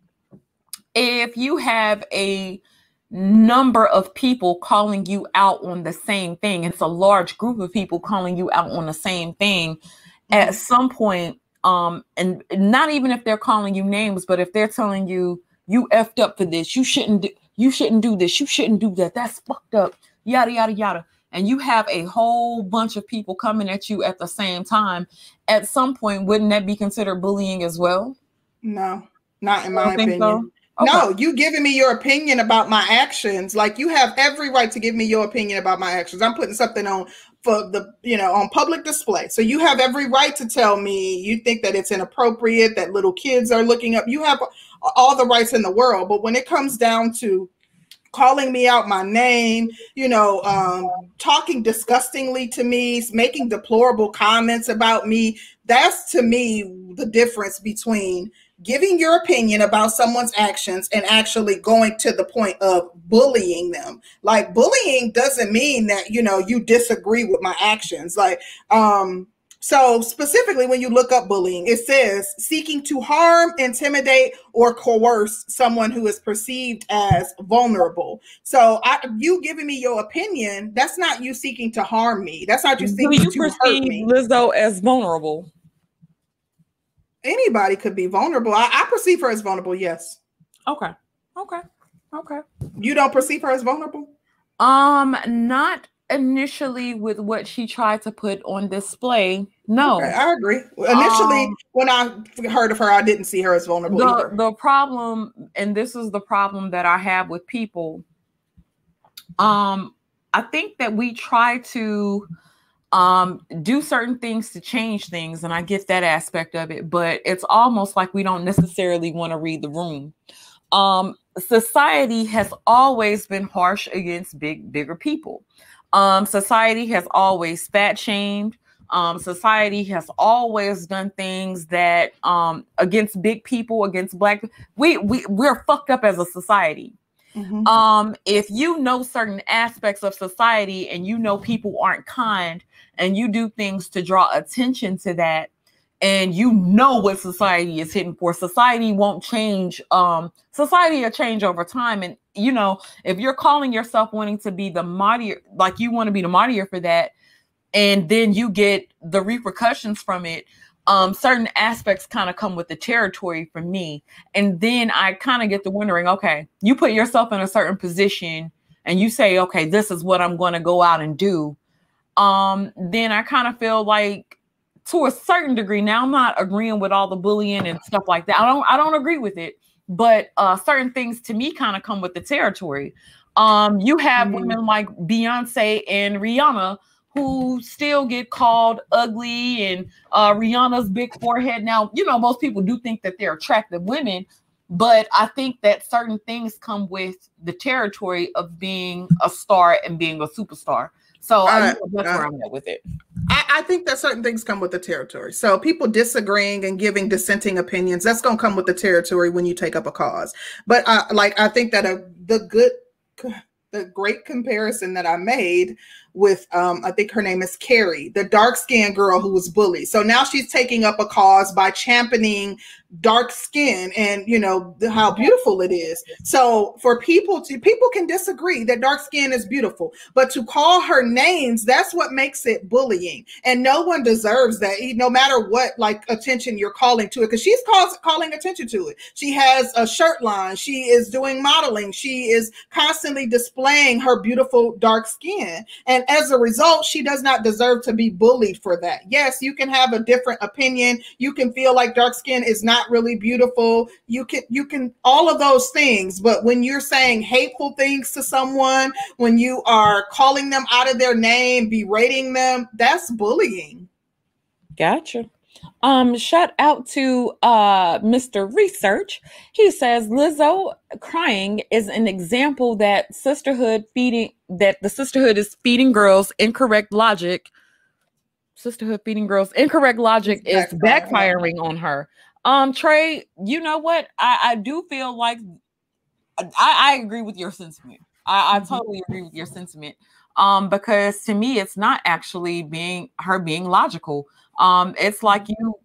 if you have a number of people calling you out on the same thing, it's a large group of people calling you out on the same thing, mm-hmm. at some point, um, and not even if they're calling you names, but if they're telling you you effed up for this, you shouldn't do, you shouldn't do this, you shouldn't do that, that's fucked up, yada yada yada. And you have a whole bunch of people coming at you at the same time. At some point, wouldn't that be considered bullying as well? No, not in my opinion. So? Okay. No, you giving me your opinion about my actions. Like you have every right to give me your opinion about my actions. I'm putting something on for the, you know, on public display. So you have every right to tell me you think that it's inappropriate that little kids are looking up. You have all the rights in the world, but when it comes down to calling me out my name, you know, um, talking disgustingly to me, making deplorable comments about me, that's to me the difference between giving your opinion about someone's actions and actually going to the point of bullying them like bullying doesn't mean that you know you disagree with my actions like um So, specifically, when you look up bullying, it says seeking to harm, intimidate, or coerce someone who is perceived as vulnerable. So, I, you giving me your opinion, that's not you seeking to harm me. That's not you seeking Do you to hurt perceive me. Lizzo as vulnerable? Anybody could be vulnerable. I, I perceive her as vulnerable, yes. Okay. Okay. Okay. You don't perceive her as vulnerable? Um, not initially with what she tried to put on display. No. Okay, I agree. Initially, Um, when I heard of her, I didn't see her as vulnerable the either. the problem and this is the problem that i have with people um i think that we try to um do certain things to change things and i get that aspect of it but it's almost like we don't necessarily want to read the room um society has always been harsh against big bigger people um society has always fat shamed um, society has always done things that um, against big people, against black. We we we're fucked up as a society. Mhm. Um, if you know certain aspects of society and you know people aren't kind, and you do things to draw attention to that, and you know what society is hitting for, society won't change. Um, society will change over time, and you know if you're calling yourself wanting to be the martyr, like you want to be the martyr for that and then you get the repercussions from it um certain aspects kind of come with the territory for me. And then i kind of get to wondering okay you put yourself in a certain position and you say okay this is what i'm going to go out and do. Um then i kind of feel like to a certain degree now i'm not agreeing with all the bullying and stuff like that. I don't i don't agree with it but uh certain things to me kind of come with the territory. Um you have Mhm. women like beyonce and rihanna who still get called ugly and uh, Rihanna's big forehead. Now, you know, most people do think that they're attractive women, but I think that certain things come with the territory of being a star and being a superstar. So I, Uh, that's uh, where I'm at with it. I, I think that certain things come with the territory. So people disagreeing and giving dissenting opinions, that's going to come with the territory when you take up a cause. But uh, like I think that a, the good, the great comparison that I made with, um, I think her name is Carrie, the dark skinned girl who was bullied. So now she's taking up a cause by championing dark skin and you know how beautiful it is. So for people to people can disagree that dark skin is beautiful, but to call her names, that's what makes it bullying. And no one deserves that, no matter what like attention you're calling to it, because she's calling attention to it. She has a shirt line, she is doing modeling, she is constantly displaying her beautiful dark skin. And as a result, she does not deserve to be bullied for that. Yes, you can have a different opinion. You can feel like dark skin is not really beautiful. You can you can all of those things, but when you're saying hateful things to someone, when you are calling them out of their name, berating them, that's bullying. Gotcha. Um, shout out to uh Mr. Research. He says Lizzo crying is an example that sisterhood feeding that the sisterhood is feeding girls incorrect logic. Sisterhood feeding girls incorrect logic is backfiring. on her. Um, Trey, you know what? I, I do feel like I, I agree with your sentiment. I, I Mhm. totally agree with your sentiment. Um, because to me, it's not actually being her being logical. Um, it's like you,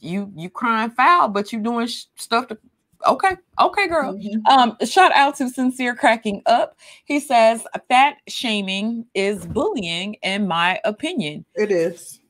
you, you crying foul, but you doing sh- stuff to. Okay, okay, girl. Mhm. Um, shout out to Sincere Cracking Up. He says fat shaming is bullying, in my opinion. It is.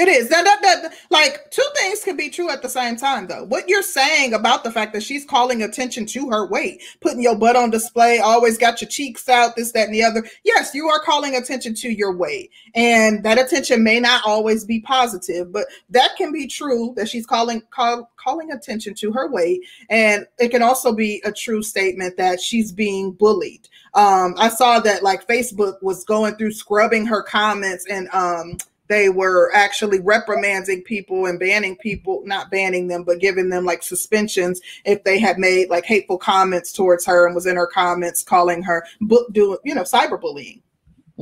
It is. That, that, that, like two things can be true at the same time, though. What you're saying about the fact that she's calling attention to her weight, putting your butt on display, always got your cheeks out, this, that, and the other. Yes, you are calling attention to your weight. And that attention may not always be positive, but that can be true that she's calling call, calling attention to her weight. And it can also be a true statement that she's being bullied. Um, I saw that like Facebook was going through scrubbing her comments and um they were actually reprimanding people and banning people, not banning them, but giving them like suspensions if they had made like hateful comments towards her and was in her comments calling her book doing, you know, cyberbullying.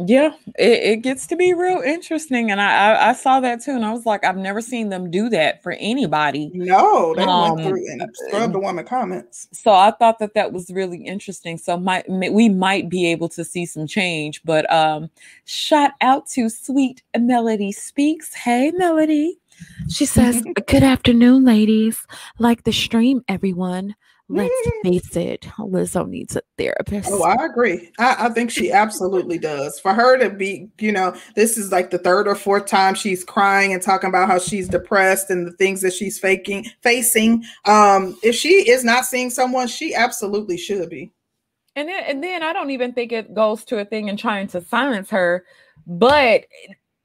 Yeah, it, it gets to be real interesting, and I, I, I saw that too, and I was like, I've never seen them do that for anybody. No, they um, went through and scrubbed the woman comments. So I thought that that was really interesting. So might we might be able to see some change. But um, shout out to Sweet Melody Speaks. Hey, Melody. She says, "Good afternoon, ladies. Like the stream, everyone." Let's face it, Lizzo needs a therapist. Oh, I agree. I, I, think she absolutely does. For her to be, you know, this is like the third or fourth time she's crying and talking about how she's depressed and the things that she's faking facing. Um, if she is not seeing someone, she absolutely should be. And then, and then I don't even think it goes to a thing in trying to silence her, but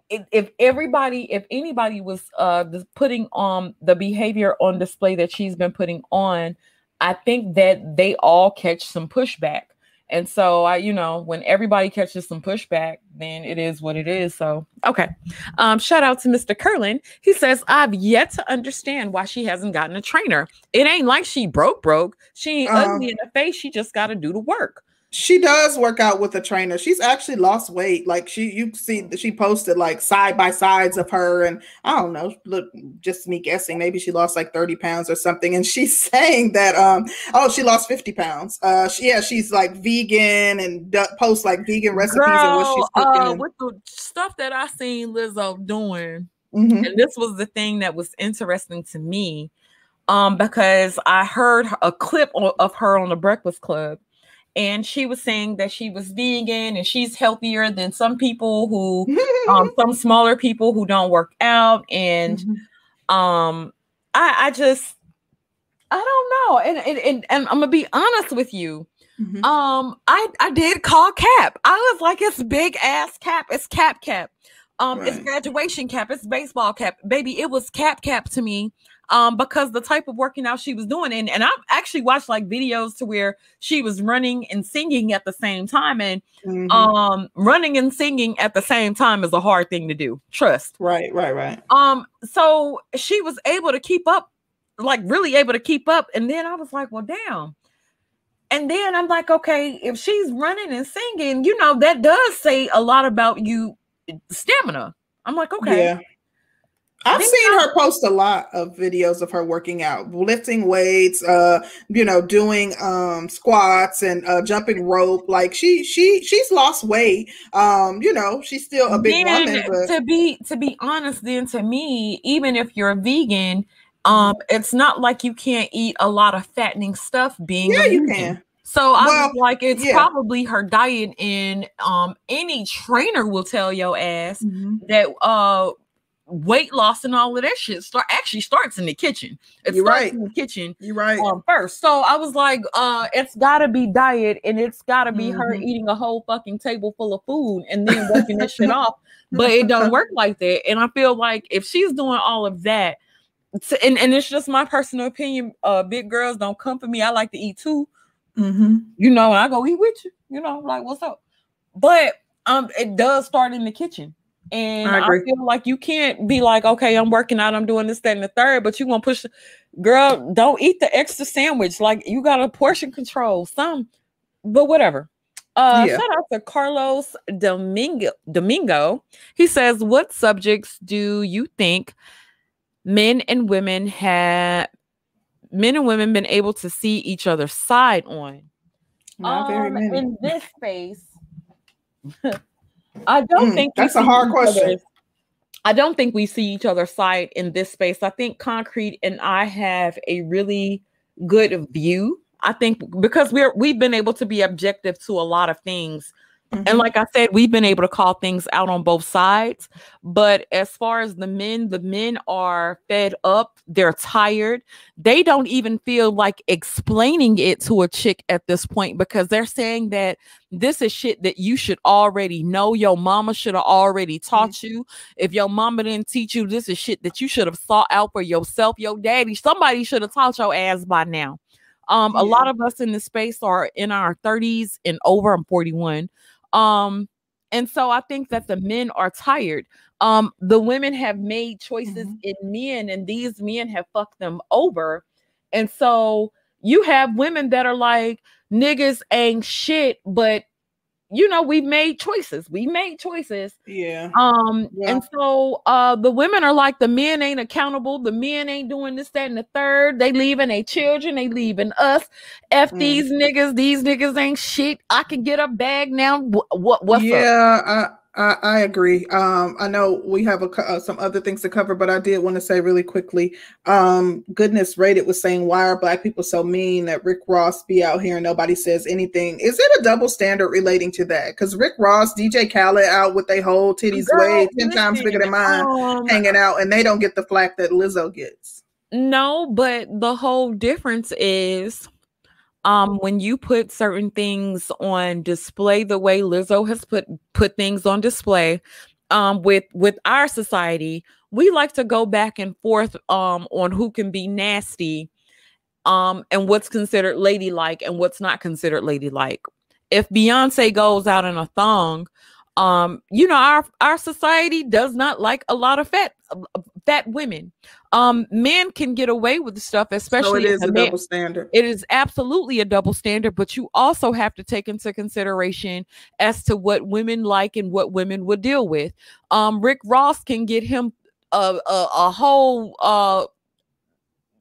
if everybody if anybody was uh putting on the behavior on display that she's been putting on I think that they all catch some pushback. And so I, you know, when everybody catches some pushback, then it is what it is. So okay. Um, shout out to Mr. Curlin. He says, I've yet to understand why she hasn't gotten a trainer. It ain't like she broke broke. She ain't uh, ugly in the face. She just gotta do the work she does work out with a trainer. She's actually lost weight. Like she, you see, she posted like side by sides of her, and I don't know. Look, just me guessing, maybe she lost like thirty pounds or something. And she's saying that, um, oh, she lost fifty pounds. Uh, she, yeah, she's like vegan and d- posts like vegan recipes Girl, and what she's cooking. Uh, with the stuff that I seen Lizzo doing, mm-hmm. and this was the thing that was interesting to me, um, because I heard a clip of her on the Breakfast Club and she was saying that she was vegan and she's healthier than some people who um, some smaller people who don't work out. And mm-hmm. um I, I just I don't know. And, and, and, and I'm gonna be honest with you. Mm-hmm. um I I did call cap. I was like it's big ass cap. It's cap cap. Um right. it's graduation cap. It's baseball cap. Baby it was cap cap to me um, because the type of working out she was doing. And, and I've actually watched like videos to where she was running and singing at the same time. And mm-hmm. um, running and singing at the same time is a hard thing to do. Trust. Right, right, right. Um, so she was able to keep up, like really able to keep up. And then I was like, well, damn. And then I'm like, okay, if she's running and singing, you know, that does say a lot about you stamina. I'm like, okay. Yeah. I've seen her post a lot of videos of her working out, lifting weights, uh, you know, doing um squats and uh jumping rope. Like she she she's lost weight. Um, you know, she's still a big then, woman. But... To be to be honest, then to me, even if you're a vegan, um, it's not like you can't eat a lot of fattening stuff being yeah, you can. So I well, was like, it's yeah. probably her diet, and um, any trainer will tell your ass mm-hmm. that uh weight loss and all of that shit start actually starts in the kitchen. It You're starts right. in the kitchen. You're right. Um, first. So I was like, uh, it's gotta be diet and it's gotta be mm-hmm. her eating a whole fucking table full of food and then working this shit off. But it don't work like that. And I feel like if she's doing all of that, and, and it's just my personal opinion, uh, big girls don't come for me. I like to eat too. Mm-hmm. You know, I go eat with you, you know, like what's up? But um, it does start in the kitchen. And I, I, feel like you can't be like, okay, I'm working out, I'm doing this, that, and the third, but you to push, girl, don't eat the extra sandwich. Like you got a portion control, some, but whatever. Uh, yeah. Shout out to Carlos Domingo. Domingo. He says, "What subjects do you think men and women have men and women been able to see each other's side on?" Not um, very many. In this space, I don't mm, think that's a hard question. I don't think we see each other's side in this space. I think Concrete and I have a really good view. I think because we're we've been able to be objective to a lot of things Mm-hmm. And like I said, we've been able to call things out on both sides. But as far as the men, the men are fed up. They're tired. They don't even feel like explaining it to a chick at this point because they're saying that this is shit that you should already know. Your mama should have already taught mm-hmm. you. If your mama didn't teach you, this is shit that you should have sought out for yourself. Your daddy, somebody should have taught your ass by now. Um, yeah. a lot of us in this space are in our 30s and over. I'm 41. Um, and so I think that the men are tired. Um, the women have made choices mm-hmm. in men, and these men have fucked them over. And so you have women that are like, niggas ain't shit, but you know we've made choices. We made choices. Yeah. Um Yeah. and so uh the women are like the men ain't accountable. The men ain't doing this that and the third. They leaving their children. They leaving us. F Mm. these niggas. These niggas ain't shit. I can get a bag now. What, what what's up? Yeah, I, I I agree. Um, I know we have a, uh, some other things to cover, but I did want to say really quickly. Um, goodness rated was saying, "Why are black people so mean that Rick Ross be out here and nobody says anything?" Is it a double standard relating to that? Because Rick Ross, DJ Khaled out with their whole titties Girl, way ten times bigger than mine, um, hanging out, and they don't get the flack that Lizzo gets. No, but the whole difference is um when you put certain things on display the way Lizzo has put put things on display um with with our society, we like to go back and forth um on who can be nasty um and what's considered ladylike and what's not considered ladylike. If Beyonce goes out in a thong, um you know our our society does not like a lot of fat fat women um men can get away with the stuff especially it if is a man- double standard. it is absolutely a double standard but you also have to take into consideration as to what women like and what women would deal with um rick ross can get him a a, a whole uh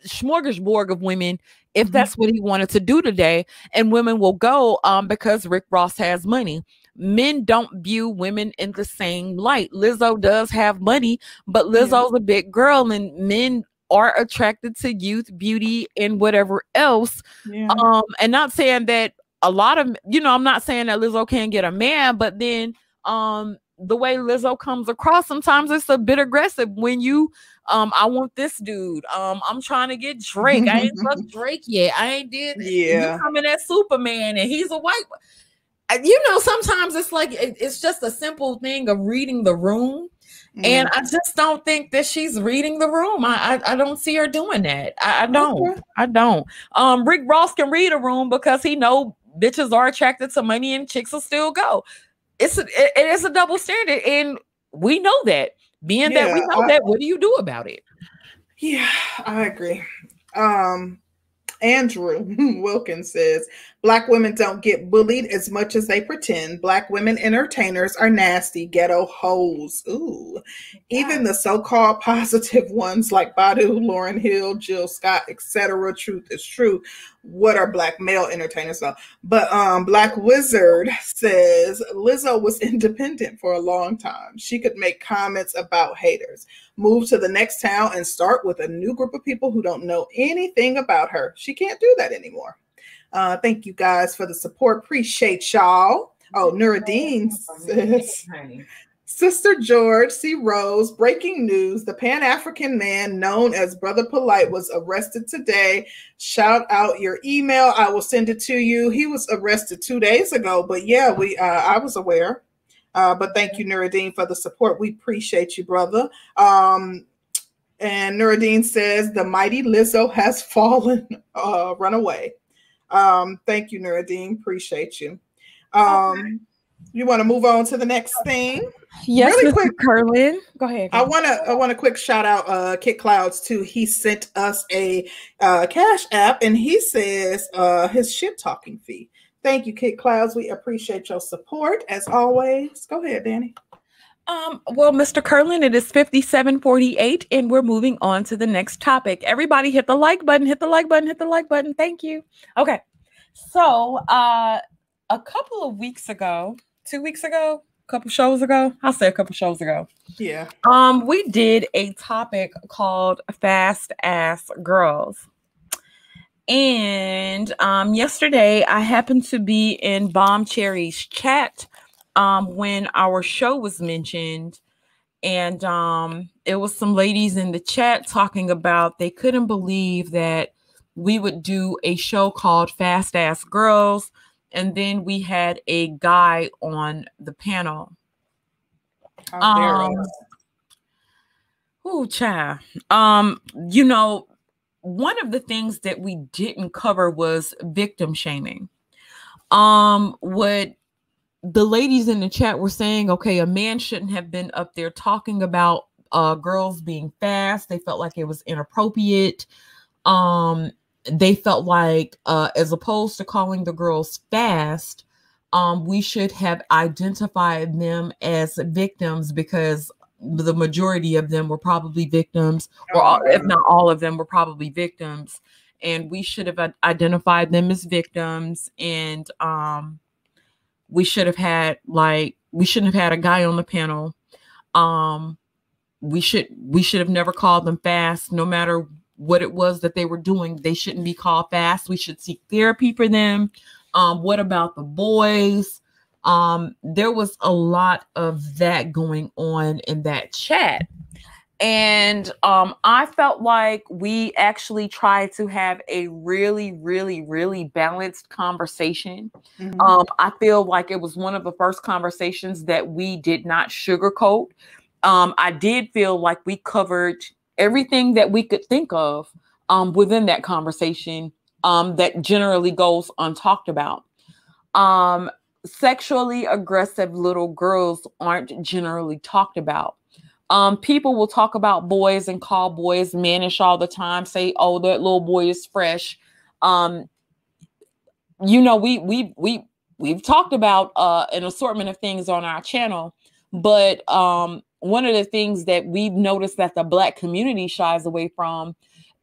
smorgasbord of women if Mhm. that's what he wanted to do today and women will go um because rick ross has money men don't view women in the same light lizzo does have money but Yeah. lizzo's a big girl and men are attracted to youth beauty and whatever else Yeah. um and not saying that a lot of you know i'm not saying that lizzo can't get a man but then um the way lizzo comes across sometimes it's a bit aggressive when you um i want this dude um i'm trying to get drake i ain't fucked drake yet i ain't did Yeah. you coming at superman and he's a white you know sometimes it's like it- it's just a simple thing of reading the room and Mm. I just don't think that she's reading the room. I I, I don't see her doing that. I, I don't. Okay. I don't. Um, Rick Ross can read a room because he know bitches are attracted to money and chicks will still go. It's a, it, it is a double standard, and we know that. Being that we know I- that, what do you do about it? Yeah, I agree. Um, Andrew Wilkins says Black women don't get bullied as much as they pretend. Black women entertainers are nasty ghetto hoes. Ooh. Even the so-called positive ones like Badu, Lauryn Hill, Jill Scott, etc. Truth is true. What are black male entertainers though? But um Black Wizard says Lizzo was independent for a long time. She could make comments about haters move to the next town and start with a new group of people who don't know anything about her. She can't do that anymore. Uh, thank you guys for the support. Appreciate y'all. Oh, Nuruddin says, Sister George C. Rose, breaking news. The Pan African man known as Brother Polight was arrested today. Shout out your email. I will send it to you. He was arrested two days ago, but yeah, we uh, I was aware. Uh, but thank you, Nuruddin, for the support. We appreciate you, brother. Um, and Nuruddin says the mighty Lizzo has fallen, uh, run away. Um, thank you, Nuruddin. Appreciate you. Um, you want to move on to the next thing? Yes, Really Mr. quick. Curlin. Go ahead. I want to I want a quick shout out uh Kit Clouds too. He sent us a uh cash app and he says uh his shit talking fee. Thank you, Kit Clouds. We appreciate your support as always. Go ahead, Danny. Um, well, Mr. Curlin, it is 5748, and we're moving on to the next topic. Everybody hit the like button, hit the like button, hit the like button. Thank you. Okay. So uh a couple of weeks ago, two weeks ago, a couple shows ago, I'll say a couple shows ago. Yeah. Um, we did a topic called Fast Ass Girls. And um yesterday I happened to be in Bomb Cherry's chat um when our show was mentioned and um it was some ladies in the chat talking about they couldn't believe that we would do a show called Fast Ass Girls and then we had a guy on the panel. Dare Um. Ooh, child. Um, you know, one of the things that we didn't cover was victim shaming. Um, what the ladies in the chat were saying, okay, a man shouldn't have been up there talking about uh girls being fast. They felt like it was inappropriate. Um, they felt like uh as opposed to calling the girls fast, um, we should have identified them as victims because the majority of them were probably victims, or all, if not all of them were probably victims. And we should have identified them as victims, and um, we should have had like we shouldn't have had a guy on the panel. Um, we should we should have never called them fast, no matter what it was that they were doing. They shouldn't be called fast. We should seek therapy for them. Um, what about the boys? Um, there was a lot of that going on in that chat. And um, I felt like we actually tried to have a really, really, really balanced conversation. Mm-hmm. Um, I feel like it was one of the first conversations that we did not sugarcoat. Um, I did feel like we covered everything that we could think of um, within that conversation um, that generally goes untalked about. Um, sexually aggressive little girls aren't generally talked about. Um, people will talk about boys and call boys mannish all the time, say, oh, that little boy is fresh. Um, you know, we we we we've talked about uh, an assortment of things on our channel, but um, one of the things that we've noticed that the black community shies away from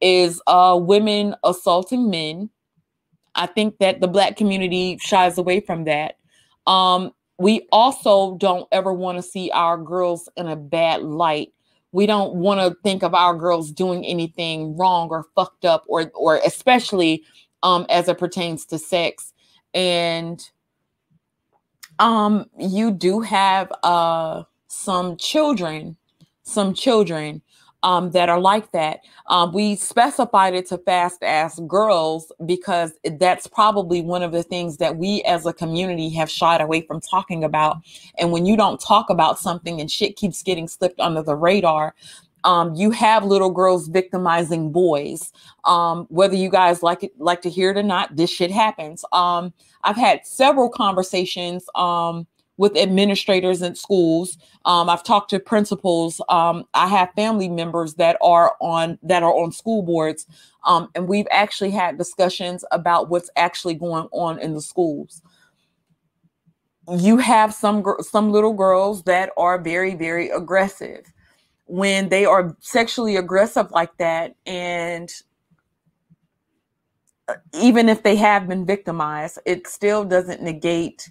is uh, women assaulting men. I think that the black community shies away from that. Um, we also don't ever want to see our girls in a bad light. We don't want to think of our girls doing anything wrong or fucked up, or or especially um, as it pertains to sex. And um, you do have uh, some children, some children um, that are like that. Um, we specified it to fast ass girls because that's probably one of the things that we as a community have shied away from talking about. And when you don't talk about something and shit keeps getting slipped under the radar, um, you have little girls victimizing boys. Um, whether you guys like it, like to hear it or not, this shit happens. Um, I've had several conversations um, with administrators in schools. Um, I've talked to principals. Um, I have family members that are on that are on school boards, um, and we've actually had discussions about what's actually going on in the schools. You have some some little girls that are very very aggressive. When they are sexually aggressive like that, and uh, even if they have been victimized, it still doesn't negate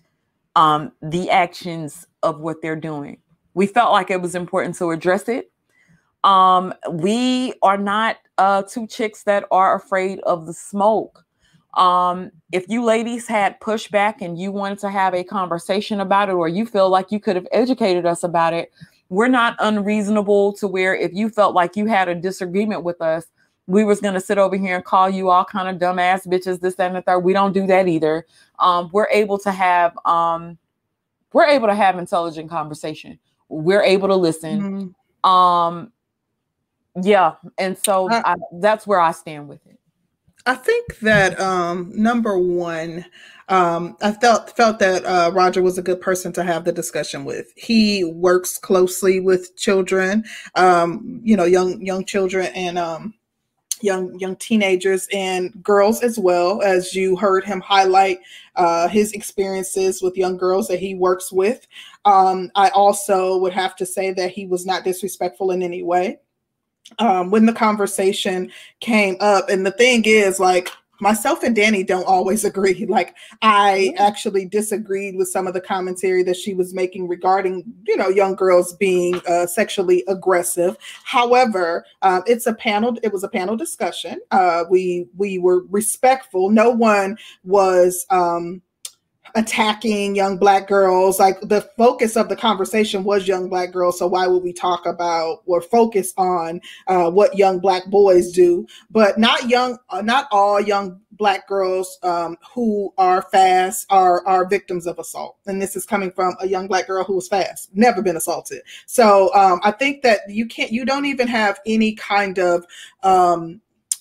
um, the actions of what they're doing. We felt like it was important to address it. Um, we are not uh, two chicks that are afraid of the smoke. Um, if you ladies had pushback and you wanted to have a conversation about it, or you feel like you could have educated us about it, we're not unreasonable to where if you felt like you had a disagreement with us, we was gonna sit over here and call you all kind of dumbass bitches, this, that, and the third. We don't do that either. Um, we're able to have um, we're able to have intelligent conversation. We're able to listen. Mm-hmm. Um, yeah, and so I, I, that's where I stand with it. I think that um, number one, um, I felt felt that uh, Roger was a good person to have the discussion with. He works closely with children, um, you know, young young children, and um, young young teenagers and girls as well as you heard him highlight uh, his experiences with young girls that he works with. Um, i also would have to say that he was not disrespectful in any way. Um, when the conversation came up and the thing is like myself and Danny don't always agree. Like I actually disagreed with some of the commentary that she was making regarding, you know, young girls being uh, sexually aggressive. However, uh, it's a panel. It was a panel discussion. Uh, we we were respectful. No one was. Um, attacking young black girls. Like the focus of the conversation was young black girls. So why would we talk about or focus on uh, what young black boys do? But not young, uh, not all young black girls um, who are fast are are victims of assault. And this is coming from a young black girl who was fast, never been assaulted. So um, I think that you can't, you don't even have any kind of um,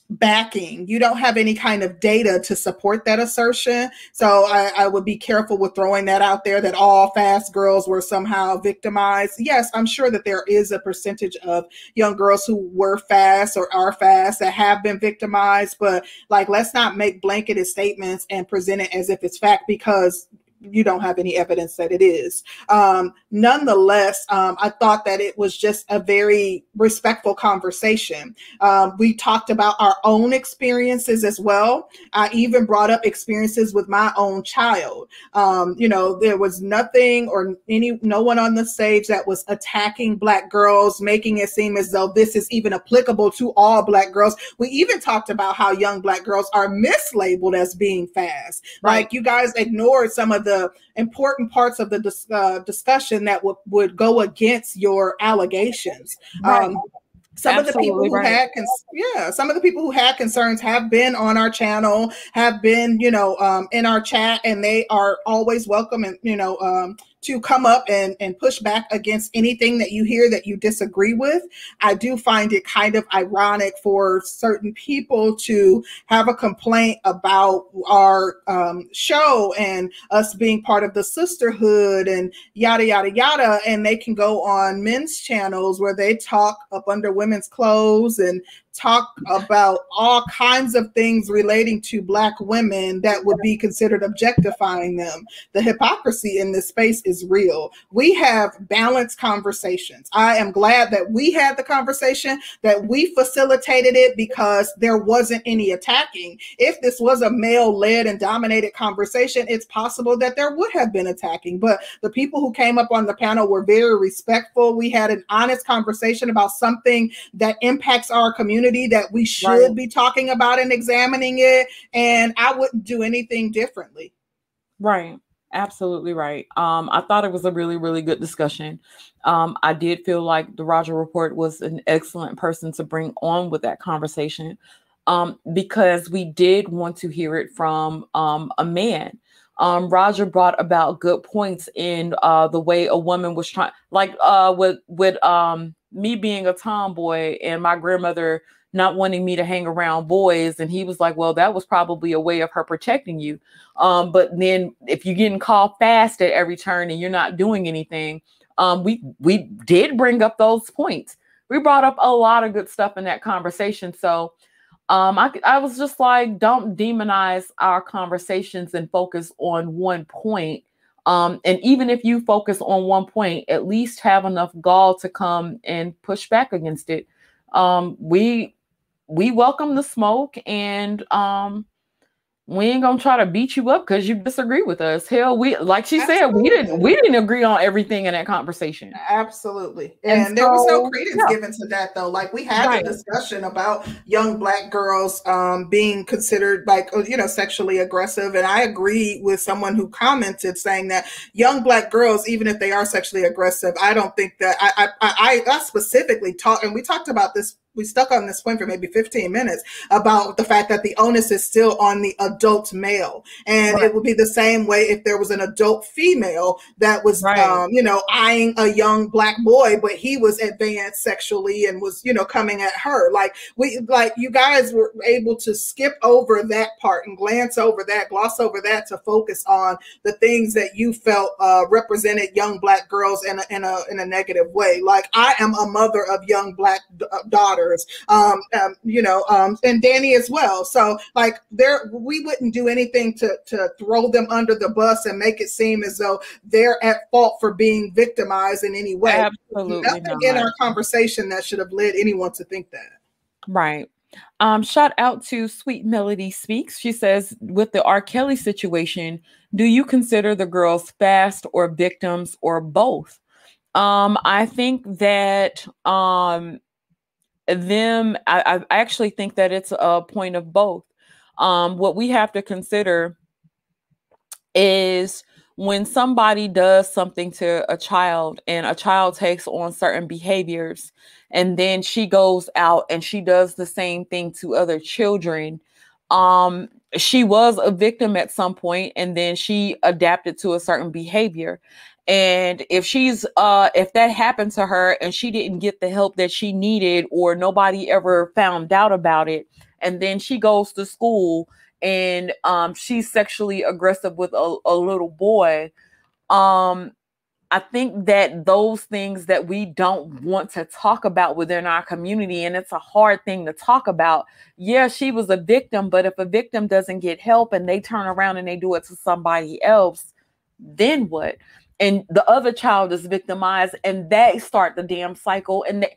backing. You don't have any kind of data to support that assertion. So I, I, would be careful with throwing that out there that all fast girls were somehow victimized. Yes, I'm sure that there is a percentage of young girls who were fast or are fast that have been victimized, but like let's not make blanketed statements and present it as if it's fact because you don't have any evidence that it is. Um, nonetheless, um, I thought that it was just a very respectful conversation. Um, we talked about our own experiences as well. I even brought up experiences with my own child. Um, you know, there was nothing or any no one on the stage that was attacking black girls, making it seem as though this is even applicable to all black girls. We even talked about how young black girls are mislabeled as being fast. Right. Like you guys ignored some of the important parts of the dis- uh, discussion that would, would go against your allegations. Right. Um, some Absolutely of the people who right. had cons- yeah some of the people who had concerns have been on our channel have been you know um, in our chat and they are always welcome and you know um, to come up and, and push back against anything that you hear that you disagree with. I do find it kind of ironic for certain people to have a complaint about our um, show and us being part of the sisterhood and yada, yada, yada. And they can go on men's channels where they talk up under women's clothes and talk about all kinds of things relating to black women that would be considered objectifying them. The hypocrisy in this space is real. We have balanced conversations. I am glad that we had the conversation, that we facilitated it because there wasn't any attacking. If this was a male led and dominated conversation, it's possible that there would have been attacking. But the people who came up on the panel were very respectful. We had an honest conversation about something that impacts our community community that we should right. be talking about and examining it. And I wouldn't do anything differently. Right. Absolutely right. Um, I thought it was a really, really good discussion. Um, I did feel like the Roger Report was an excellent person to bring on with that conversation um, because we did want to hear it from um, a man. Um, Roger brought about good points in uh, the way a woman was trying, like uh, with with um, me being a tomboy and my grandmother not wanting me to hang around boys and he was like well that was probably a way of her protecting you. Um, but then if you're getting called fast at every turn and you're not doing anything um, we we did bring up those points. We brought up a lot of good stuff in that conversation. So um, I, I was just like don't demonize our conversations and focus on one point. Um, and even if you focus on one point, at least have enough gall to come and push back against it. Um, we we welcome the smoke and um we ain't gonna try to beat you up because you disagree with us. Hell, we like she Absolutely. said, we didn't we didn't agree on everything in that conversation. Absolutely. And, and there so, was no credence yeah. given to that though. Like we had right. a discussion about young black girls um being considered like uh, you know sexually aggressive. And I agree with someone who commented saying that young black girls, even if they are sexually aggressive, I don't think that I I I, I specifically talked and we talked about this we stuck on this point for maybe 15 minutes about the fact that the onus is still on the adult male and right. it would be the same way if there was an adult female that was right. um, you know eyeing a young black boy but he was advanced sexually and was you know coming at her like we like you guys were able to skip over that part and glance over that gloss over that to focus on the things that you felt uh, represented young black girls in a, in a in a negative way like i am a mother of young black d- uh, um, um, you know, um, and Danny as well. So like there, we wouldn't do anything to to throw them under the bus and make it seem as though they're at fault for being victimized in any way. Absolutely, nothing not. in our conversation that should have led anyone to think that. Right. Um, shout out to Sweet Melody Speaks. She says, with the R. Kelly situation, do you consider the girls fast or victims or both? Um, I think that um, them I, I actually think that it's a point of both. Um, what we have to consider is when somebody does something to a child and a child takes on certain behaviors and then she goes out and she does the same thing to other children um she was a victim at some point and then she adapted to a certain behavior and if she's uh if that happened to her and she didn't get the help that she needed or nobody ever found out about it and then she goes to school and um she's sexually aggressive with a, a little boy um I think that those things that we don't want to talk about within our community, and it's a hard thing to talk about. Yeah, she was a victim, but if a victim doesn't get help and they turn around and they do it to somebody else, then what? And the other child is victimized, and they start the damn cycle. And they,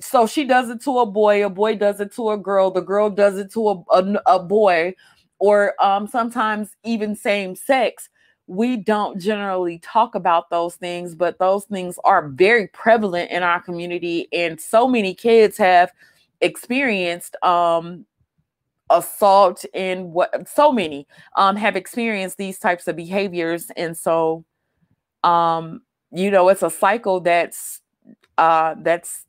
so she does it to a boy, a boy does it to a girl, the girl does it to a, a, a boy, or um, sometimes even same sex. We don't generally talk about those things, but those things are very prevalent in our community, and so many kids have experienced um, assault and what so many um, have experienced these types of behaviors, and so um, you know it's a cycle that's uh, that's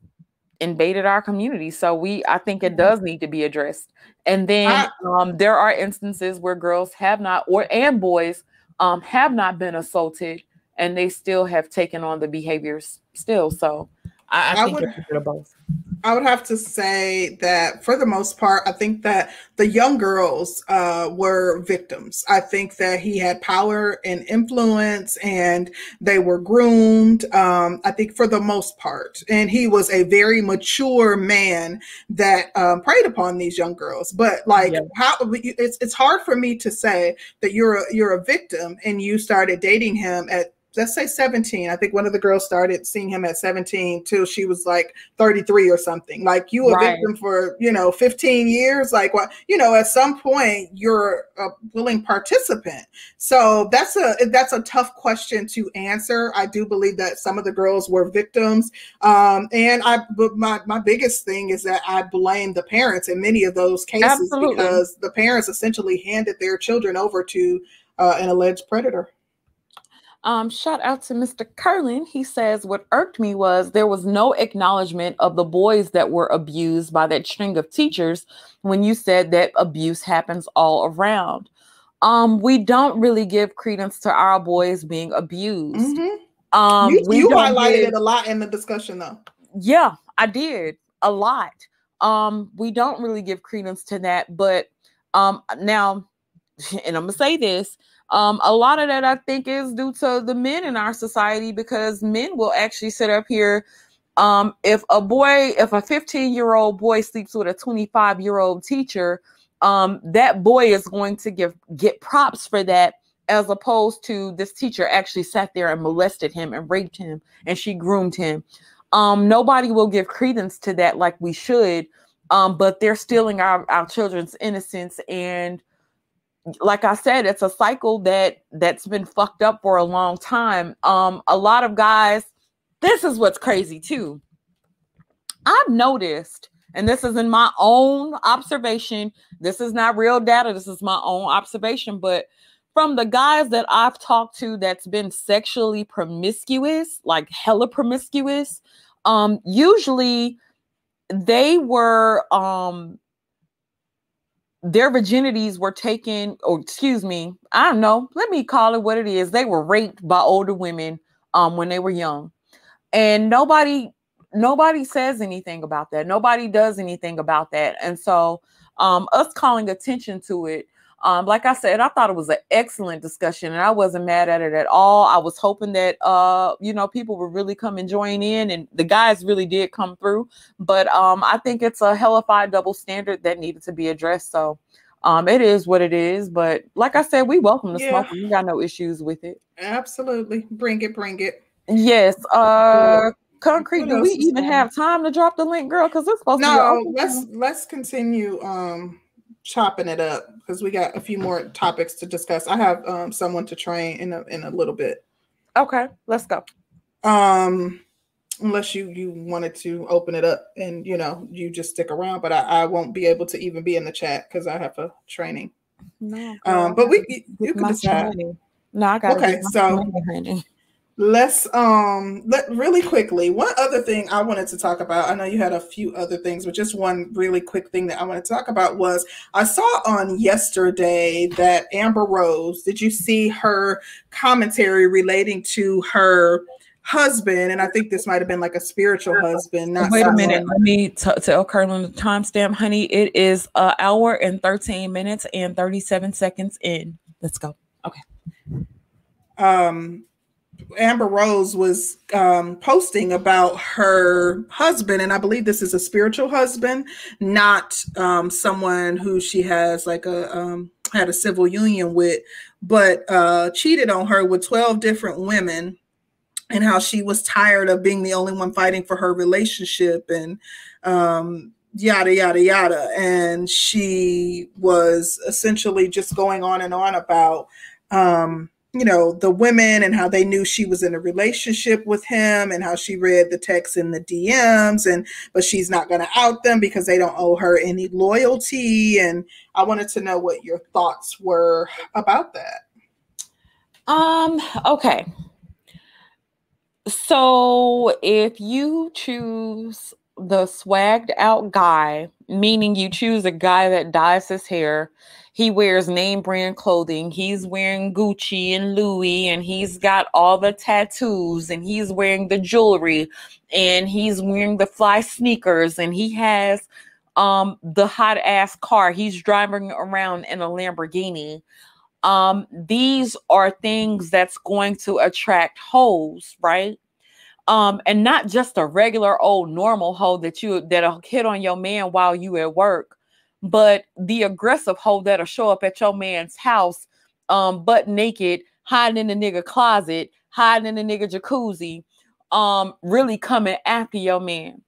invaded our community. So we, I think it does need to be addressed. And then um, there are instances where girls have not, or and boys um, have not been assaulted, and they still have taken on the behaviors still. So I, I, I think would, both. I would have to say that for the most part, I think that the young girls uh, were victims. I think that he had power and influence and they were groomed. Um, I think for the most part. And he was a very mature man that um, preyed upon these young girls. But like, yeah. how it's, it's hard for me to say that you're a, you're a victim and you started dating him at let's say 17 i think one of the girls started seeing him at 17 till she was like 33 or something. Like you a right. victim for you know 15 years? Like what you know at some point you're a willing participant. So that's a that's a tough question to answer. I do believe that some of the girls were victims. Um, and i but my, my biggest thing is that i blame the parents in many of those cases Absolutely. because the parents essentially handed their children over to uh, an alleged predator um, shout out to Mr. Curlin. He says, What irked me was there was no acknowledgement of the boys that were abused by that string of teachers when you said that abuse happens all around. Um, we don't really give credence to our boys being abused. Mm-hmm. Um, you, you highlighted give, it a lot in the discussion, though. Yeah, I did a lot. Um, we don't really give credence to that, but um, now, and I'm gonna say this um, a lot of that I think is due to the men in our society because men will actually sit up here. Um, if a boy, if a 15 year old boy sleeps with a 25 year old teacher, um, that boy is going to give get props for that as opposed to this teacher actually sat there and molested him and raped him and she groomed him. Um, nobody will give credence to that like we should, um, but they're stealing our, our children's innocence and like I said, it's a cycle that that's been fucked up for a long time. Um, a lot of guys, this is what's crazy too. I've noticed, and this is in my own observation. This is not real data. This is my own observation, but from the guys that I've talked to that's been sexually promiscuous, like hella promiscuous, um, usually they were um their virginities were taken, or excuse me, I don't know, let me call it what it is. They were raped by older women um when they were young. And nobody nobody says anything about that. Nobody does anything about that. And so um us calling attention to it um, like I said, I thought it was an excellent discussion, and I wasn't mad at it at all. I was hoping that uh, you know people would really come and join in, and the guys really did come through. But um, I think it's a hell of hellified double standard that needed to be addressed. So um, it is what it is. But like I said, we welcome the yeah. smoke. We got no issues with it. Absolutely, bring it, bring it. Yes. Uh, concrete. Do we even have time to drop the link, girl? Because it's supposed no, to. Be. No, let's let's continue. Um chopping it up because we got a few more topics to discuss. I have um, someone to train in a in a little bit. Okay, let's go. Um, unless you you wanted to open it up and you know you just stick around, but I, I won't be able to even be in the chat because I have a training. No, um, but we you, you can decide. No, I got okay. So let's um let really quickly one other thing i wanted to talk about i know you had a few other things but just one really quick thing that i want to talk about was i saw on yesterday that amber rose did you see her commentary relating to her husband? And i think this might have been like a spiritual husband not wait a minute let me t- tell Curlin the timestamp honey. It is an hour and 13 minutes and 37 seconds in. Let's go. Okay. Um Amber Rose was um, posting about her husband, and I believe this is a spiritual husband, not um, someone who she has like a um, had a civil union with. but uh, cheated on her with 12 different women and how she was tired of being the only one fighting for her relationship and um, yada yada yada and she was essentially just going on and on about um, you know the women and how they knew she was in a relationship with him and how she read the text in the DMs and but she's not going to out them because they don't owe her any loyalty and I wanted to know what your thoughts were about that. Um okay. So if you choose the swagged out guy, meaning you choose a guy that dyes his hair he wears name brand clothing. He's wearing Gucci and Louis, and he's got all the tattoos, and he's wearing the jewelry, and he's wearing the fly sneakers, and he has um the hot ass car. He's driving around in a Lamborghini. Um, these are things that's going to attract hoes, right? Um, and not just a regular old normal hoe that you that'll hit on your man while you at work but the aggressive hoe that'll show up at your man's house, um, butt naked, hiding in the nigga closet, hiding in the nigga jacuzzi, um, really coming after your man.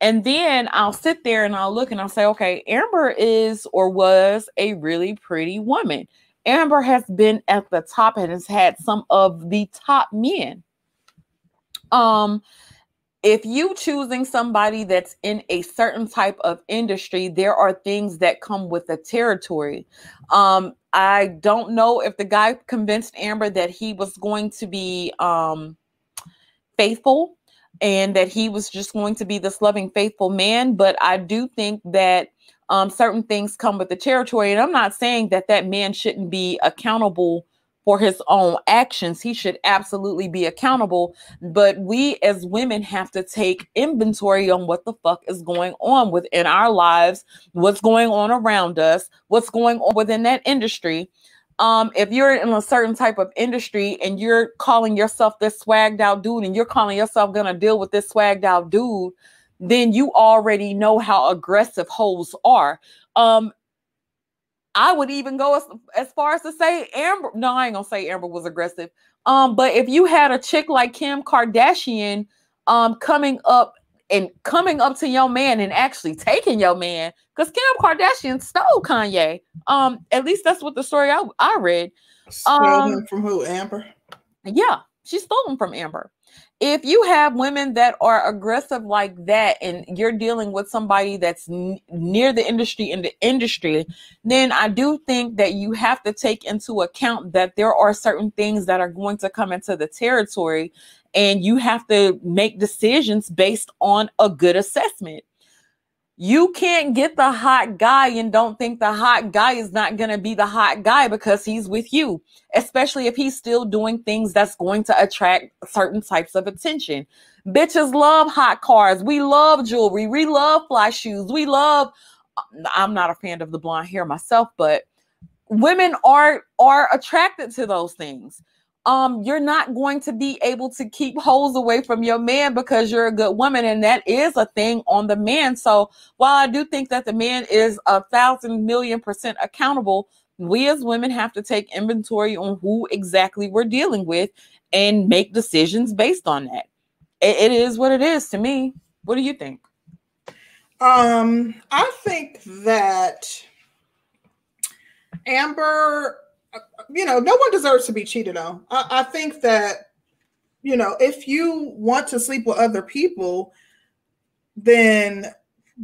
And then I'll sit there and I'll look and I'll say, okay, Amber is or was a really pretty woman. Amber has been at the top and has had some of the top men. Um, if you choosing somebody that's in a certain type of industry there are things that come with the territory. Um i don't know if the guy convinced amber that he was going to be um faithful and that he was just going to be this loving faithful man but i do think that um certain things come with the territory and i'm not saying that that man shouldn't be accountable for his own actions. He should absolutely be accountable. But we as women have to take inventory on what the fuck is going on within our lives, what's going on around us, what's going on within that industry. Um, if you're in a certain type of industry and you're calling yourself this swagged out dude and you're calling yourself gonna deal with this swagged out dude, then you already know how aggressive hoes are. Um, I would even go as, as far as to say Amber. No, I ain't gonna say Amber was aggressive. Um, but if you had a chick like Kim Kardashian, um, coming up and coming up to your man and actually taking your man, because Kim Kardashian stole Kanye. Um, at least that's what the story I, I read. Stole um, him from who? Amber. Yeah, she stole him from Amber if you have women that are aggressive like that and you're dealing with somebody that's n- near the industry in the industry then i do think that you have to take into account that there are certain things that are going to come into the territory and you have to make decisions based on a good assessment you can't get the hot guy and don't think the hot guy is not going to be the hot guy because he's with you, especially if he's still doing things that's going to attract certain types of attention. Bitches love hot cars. We love jewelry. We love fly shoes. We love I'm not a fan of the blonde hair myself, but women are are attracted to those things um you're not going to be able to keep holes away from your man because you're a good woman and that is a thing on the man. So while i do think that the man is a thousand million percent accountable we as women have to take inventory on who exactly we're dealing with and make decisions based on that. It, it is what it is to me. What do you think? Um i think that amber you know, no one deserves to be cheated on. I, I think that, you know, if you want to sleep with other people, then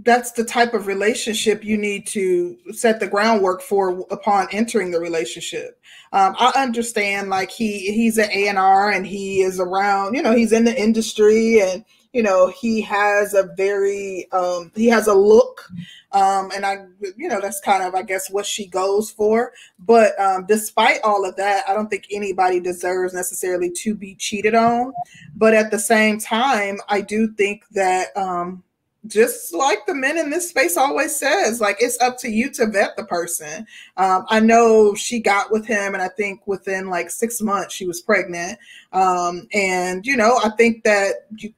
that's the type of relationship you need to set the groundwork for upon entering the relationship. Um, I understand like he he's an A&R and he is around, you know, he's in the industry and you know he has a very um, he has a look um, and I, you know, that's kind of, I guess, what she goes for. But um, despite all of that, I don't think anybody deserves necessarily to be cheated on. But at the same time, I do think that um, just like the men in this space always says, like it's up to you to vet the person. Um, I know she got with him, and I think within like six months she was pregnant. Um, and you know, I think that you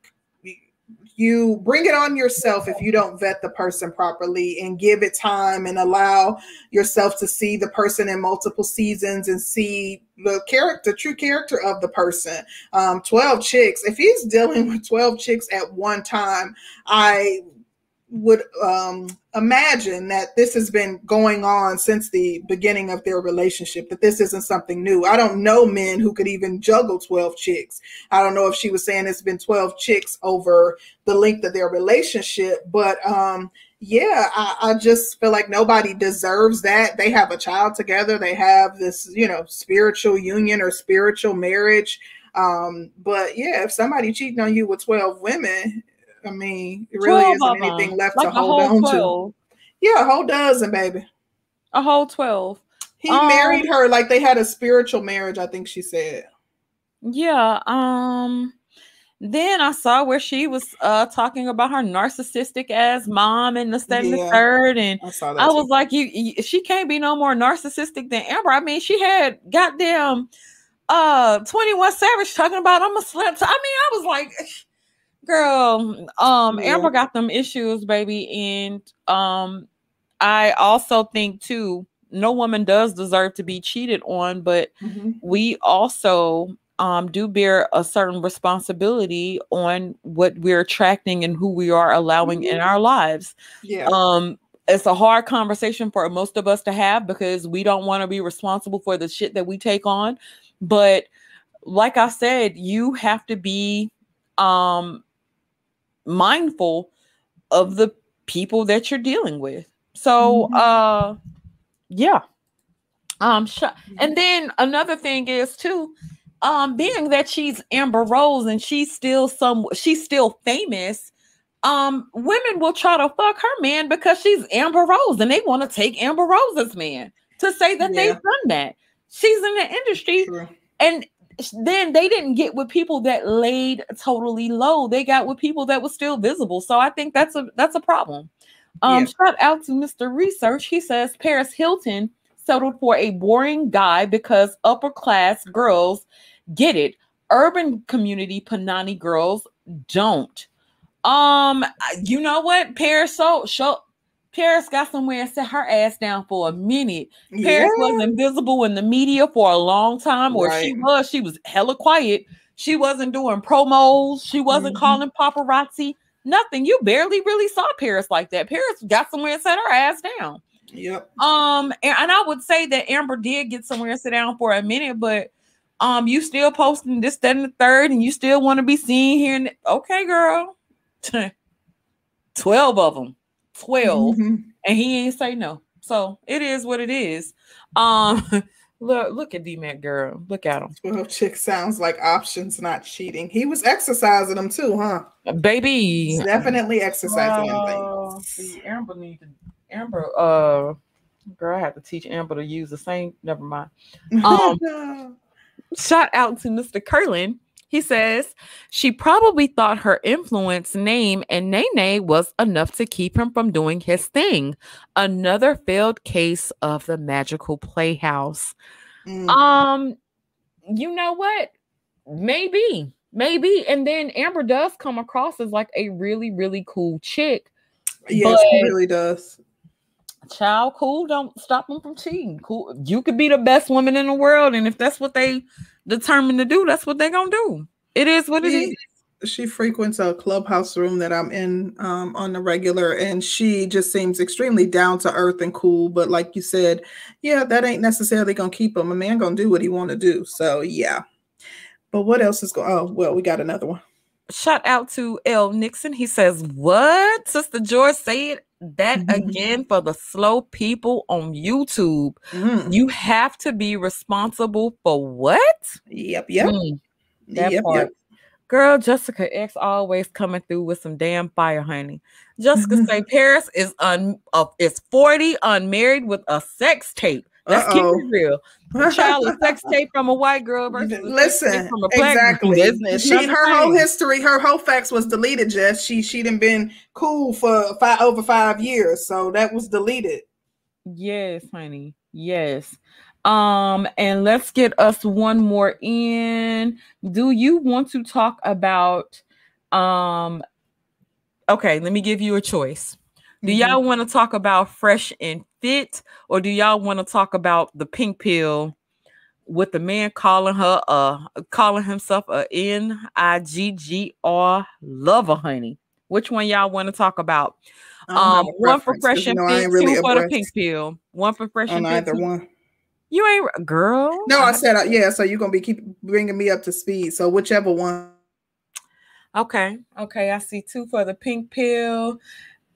you bring it on yourself if you don't vet the person properly and give it time and allow yourself to see the person in multiple seasons and see the character, true character of the person. Um, 12 chicks, if he's dealing with 12 chicks at one time, I would um, imagine that this has been going on since the beginning of their relationship, that this isn't something new. I don't know men who could even juggle 12 chicks. I don't know if she was saying it's been 12 chicks over the length of their relationship, but um, yeah, I, I just feel like nobody deserves that. They have a child together, they have this, you know, spiritual union or spiritual marriage. Um, but yeah, if somebody cheating on you with 12 women, I mean, it really isn't anything left like to hold on 12. to. Yeah, a whole dozen, baby. A whole 12. He um, married her like they had a spiritual marriage, I think she said. Yeah. Um then I saw where she was uh talking about her narcissistic ass mom and the second yeah, the third, and I, I was like, you, you, she can't be no more narcissistic than Amber. I mean, she had goddamn uh 21 Savage talking about I'm a slut. I mean, I was like, Girl, um, yeah. Amber got them issues, baby, and um, I also think too, no woman does deserve to be cheated on, but mm-hmm. we also um, do bear a certain responsibility on what we're attracting and who we are allowing mm-hmm. in our lives. Yeah. Um, it's a hard conversation for most of us to have because we don't want to be responsible for the shit that we take on. But like I said, you have to be um mindful of the people that you're dealing with. So mm-hmm. uh yeah. Um sh- and then another thing is too um being that she's Amber Rose and she's still some she's still famous um women will try to fuck her man because she's Amber Rose and they want to take Amber Rose's man to say that yeah. they've done that. She's in the industry True. and then they didn't get with people that laid totally low. They got with people that were still visible. So I think that's a that's a problem. Um, yeah. shout out to Mr. Research. He says Paris Hilton settled for a boring guy because upper class girls get it. Urban community Panani girls don't. Um, you know what? Paris so show Paris got somewhere and set her ass down for a minute. Yeah. Paris was invisible in the media for a long time, or right. she was, she was hella quiet. She wasn't doing promos, she wasn't mm-hmm. calling paparazzi, nothing. You barely really saw Paris like that. Paris got somewhere and set her ass down. Yep. Um, and, and I would say that Amber did get somewhere and sit down for a minute, but um, you still posting this, that, and the third, and you still want to be seen here. And okay, girl, 12 of them. 12 mm-hmm. and he ain't say no. So it is what it is. Um look look at D Mac girl. Look at him. 12 chick sounds like options, not cheating. He was exercising them too, huh? Baby. He's definitely exercising uh, them See, Amber need to Amber uh girl, I have to teach Amber to use the same never mind. Um shout out to Mr. Curlin he says she probably thought her influence, name, and Nene was enough to keep him from doing his thing. Another failed case of the magical playhouse. Mm. Um, you know what? Maybe, maybe. And then Amber does come across as like a really, really cool chick. Yes, she really does. Child, cool. Don't stop them from cheating. Cool. You could be the best woman in the world, and if that's what they determined to do, that's what they're gonna do. It is what it is. She frequents a clubhouse room that I'm in um, on the regular, and she just seems extremely down to earth and cool. But like you said, yeah, that ain't necessarily gonna keep him. A man gonna do what he want to do. So yeah. But what else is going? Oh well, we got another one. Shout out to L Nixon. He says, "What, Sister George? Say it that mm-hmm. again for the slow people on YouTube. Mm. You have to be responsible for what? Yep, yep. Mm, that yep, part. Yep. Girl, Jessica X always coming through with some damn fire, honey. Jessica mm-hmm. say Paris is un uh, is 40 unmarried with a sex tape. Let's Uh-oh. keep it real. child a sex tape from a white girl versus listen from a black exactly. Girl. She her whole history, her whole facts was deleted. Jess, she she done been cool for five over five years, so that was deleted. Yes, honey. Yes. Um, and let's get us one more in. Do you want to talk about um okay, let me give you a choice. Do Mhm. y'all want to talk about fresh and fit, or do y'all want to talk about the pink pill with the man calling her uh calling himself a N I G G R lover, honey? Which one y'all want to talk about? I don't have Um, one for fresh and fit, really two for the pink pill. One for fresh and fit. either one. You ain't girl. No, I I- said uh, yeah. So you're gonna be keep bringing me up to speed. So whichever one. Okay, okay. I see two for the pink pill.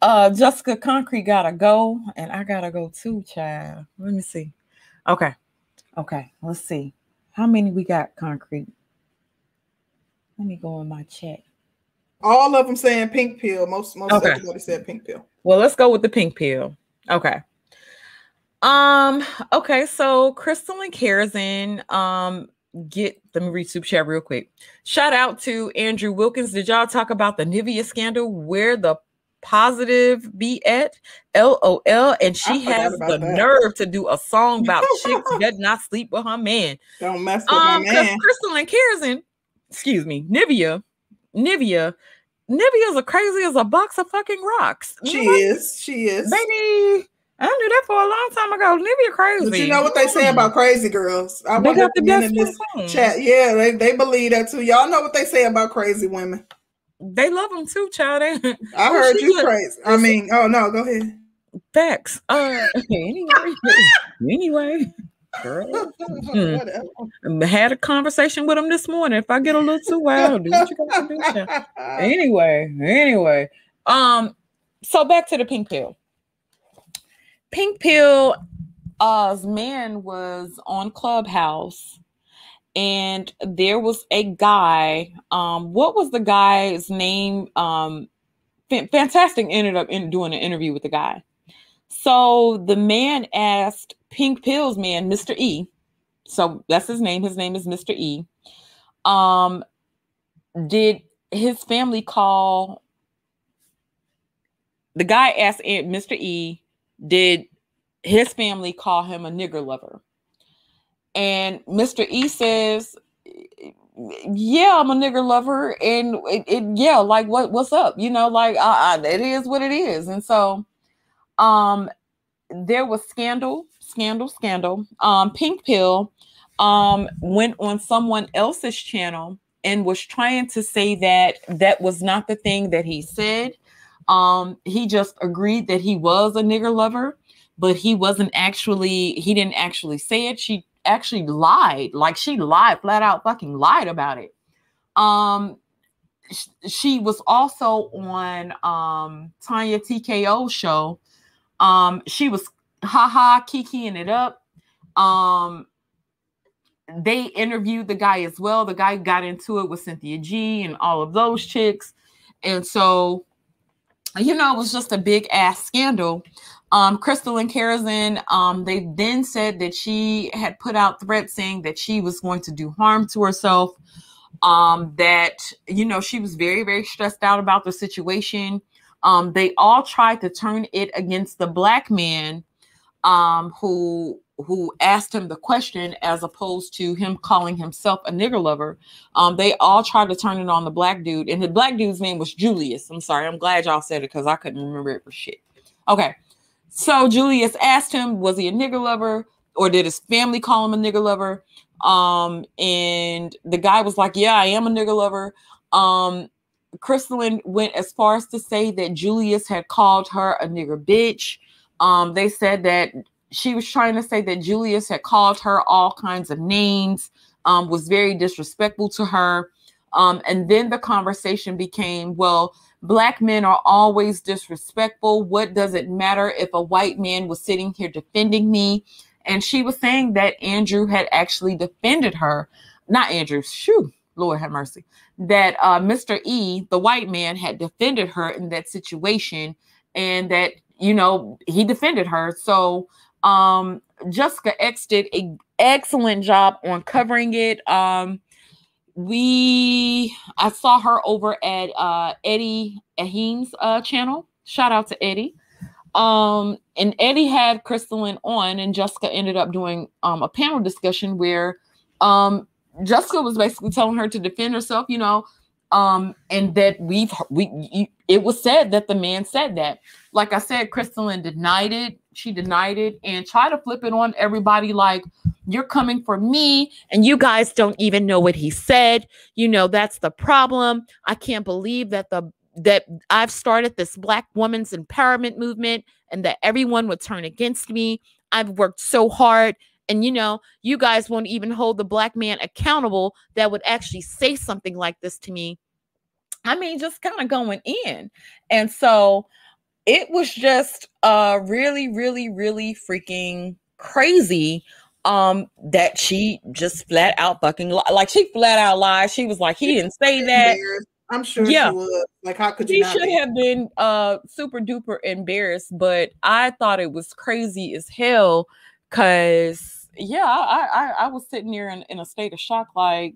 Uh, Jessica Concrete gotta go, and I gotta go too, child. Let me see. Okay, okay. Let's see. How many we got? Concrete. Let me go in my chat. All of them saying pink pill. Most most Okay. everybody said pink pill. Well, let's go with the pink pill. Okay. Um, okay, so Crystal and Karazin, um, get let me read super chat real quick. Shout out to Andrew Wilkins. Did y'all talk about the Nivea scandal where the positive be at? LOL. And she has the that. nerve to do a song about chicks that not sleep with her man. Don't mess with Um, my because man. Crystal and Karazin, excuse me, Nivea, Nivea, Nivea's as crazy as a box of fucking rocks. She Nobody- is. She is. Baby, I knew that for a long time ago. Nivea crazy. But you know what they say about crazy girls? I They got the best in this chat. Yeah, they, they believe that too. Y'all know what they say about crazy women. They love them too, child. They, I heard you look- crazy. I mean, oh no, go ahead. facts. Uh, anyway, anyway, girl, Mm. I had a conversation with him this morning. If I get a little too wild, do what you got to do, anyway, anyway. Um, so back to the pink pill. Pink pill uh's man was on Clubhouse and there was a guy. Um, what was the guy's name? Um Fantastic ended up in doing an interview with the guy. So the man asked Pink Pill's man, Mr. E. So that's his name. His name is Mr. E. Um, did his family call the guy asked Mr. E, did his family call him a nigger lover? And Mr. E says, yeah, I'm a nigger lover. And it, it yeah, like what what's up? You know, like I, I, it is what it is. And so um there was scandal, scandal, scandal. Um, Pink Pill um went on someone else's channel and was trying to say that that was not the thing that he said. Um, he just agreed that he was a nigger lover, but he wasn't actually, he didn't actually say it. She actually lied, like she lied, flat out fucking lied about it. Um, sh- she was also on um Tanya TKO show. Um, she was haha kikiing it up. Um, they interviewed the guy as well. The guy got into it with Cynthia G and all of those chicks. And so, you know, it was just a big ass scandal. Um, Crystal and Karazin, um, they then said that she had put out threats saying that she was going to do harm to herself. Um, that you know, she was very, very stressed out about the situation. Um, they all tried to turn it against the black man um, who who asked him the question as opposed to him calling himself a nigger lover. Um, they all tried to turn it on the black dude, and the black dude's name was Julius. I'm sorry, I'm glad y'all said it because I couldn't remember it for shit. Okay, so Julius asked him, was he a nigger lover, or did his family call him a nigger lover? Um, and the guy was like, "Yeah, I am a nigger lover." Um, went as far as to say that Julius had called her a nigger bitch. Um, they said that she was trying to say that Julius had called her all kinds of names, um, was very disrespectful to her. Um, and then the conversation became, well, black men are always disrespectful. What does it matter if a white man was sitting here defending me? And she was saying that Andrew had actually defended her. Not Andrew, shoo, Lord have mercy. That uh, Mr. E, the white man, had defended her in that situation and that, you know, he defended her. So um, Jessica X did an excellent job on covering it. Um, we I saw her over at uh Eddie Ahim's uh channel. Shout out to Eddie. Um and Eddie had Crystalline on and Jessica ended up doing um a panel discussion where um Jessica was basically telling her to defend herself, you know. Um, and that we've we it was said that the man said that. Like I said, Crystalline denied it. She denied it and tried to flip it on everybody like you're coming for me and you guys don't even know what he said. You know, that's the problem. I can't believe that the that I've started this black woman's empowerment movement and that everyone would turn against me. I've worked so hard and you know, you guys won't even hold the black man accountable that would actually say something like this to me. I mean, just kind of going in. And so it was just uh really, really, really freaking crazy um that she just flat out fucking li- like she flat out lied. She was like, he didn't say that. I'm sure yeah. she would. Like, how could you? She should be? have been uh super duper embarrassed, but I thought it was crazy as hell because yeah, I, I I was sitting there in, in a state of shock, like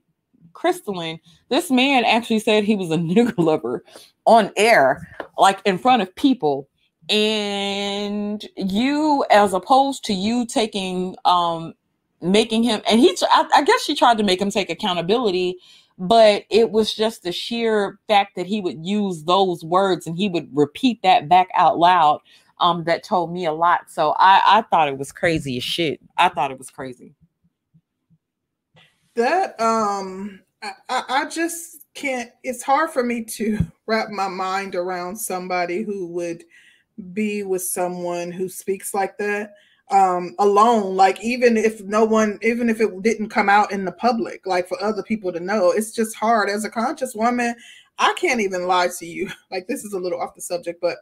crystalline. This man actually said he was a nigger lover on air, like in front of people. And you, as opposed to you taking um making him and he I, I guess she tried to make him take accountability but it was just the sheer fact that he would use those words and he would repeat that back out loud um that told me a lot. So i i thought it was crazy as shit. I thought it was crazy. That um I, I just can't it's hard for me to wrap my mind around somebody who would be with someone who speaks like that um alone. Like even if no one even if it didn't come out in the public like for other people to know it's just hard. As a conscious woman i can't even lie to you. Like this is a little off the subject but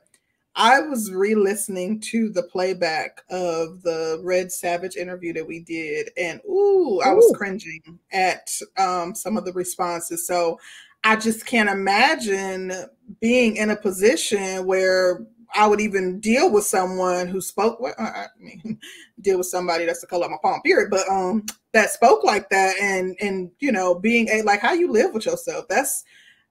i was re-listening to the playback of the red savage interview that we did and ooh i was cringing at um some of the responses. So i just can't imagine being in a position where I would even deal with someone who spoke. Well, I mean, deal with somebody that's the color of my palm, period. But um, that spoke like that, and and you know, being a like how you live with yourself. That's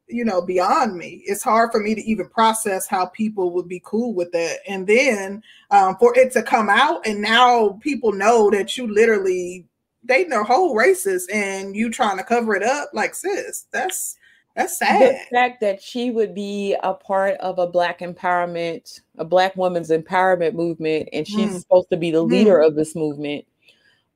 you know beyond me. It's hard for me to even process how people would be cool with that, and then um, for it to come out, and now people know that you literally dating a whole racist, and you trying to cover it up. Like sis, that's that's sad. The fact that she would be a part of a black empowerment, a black woman's empowerment movement, and she's mm. supposed to be the leader mm. of this movement.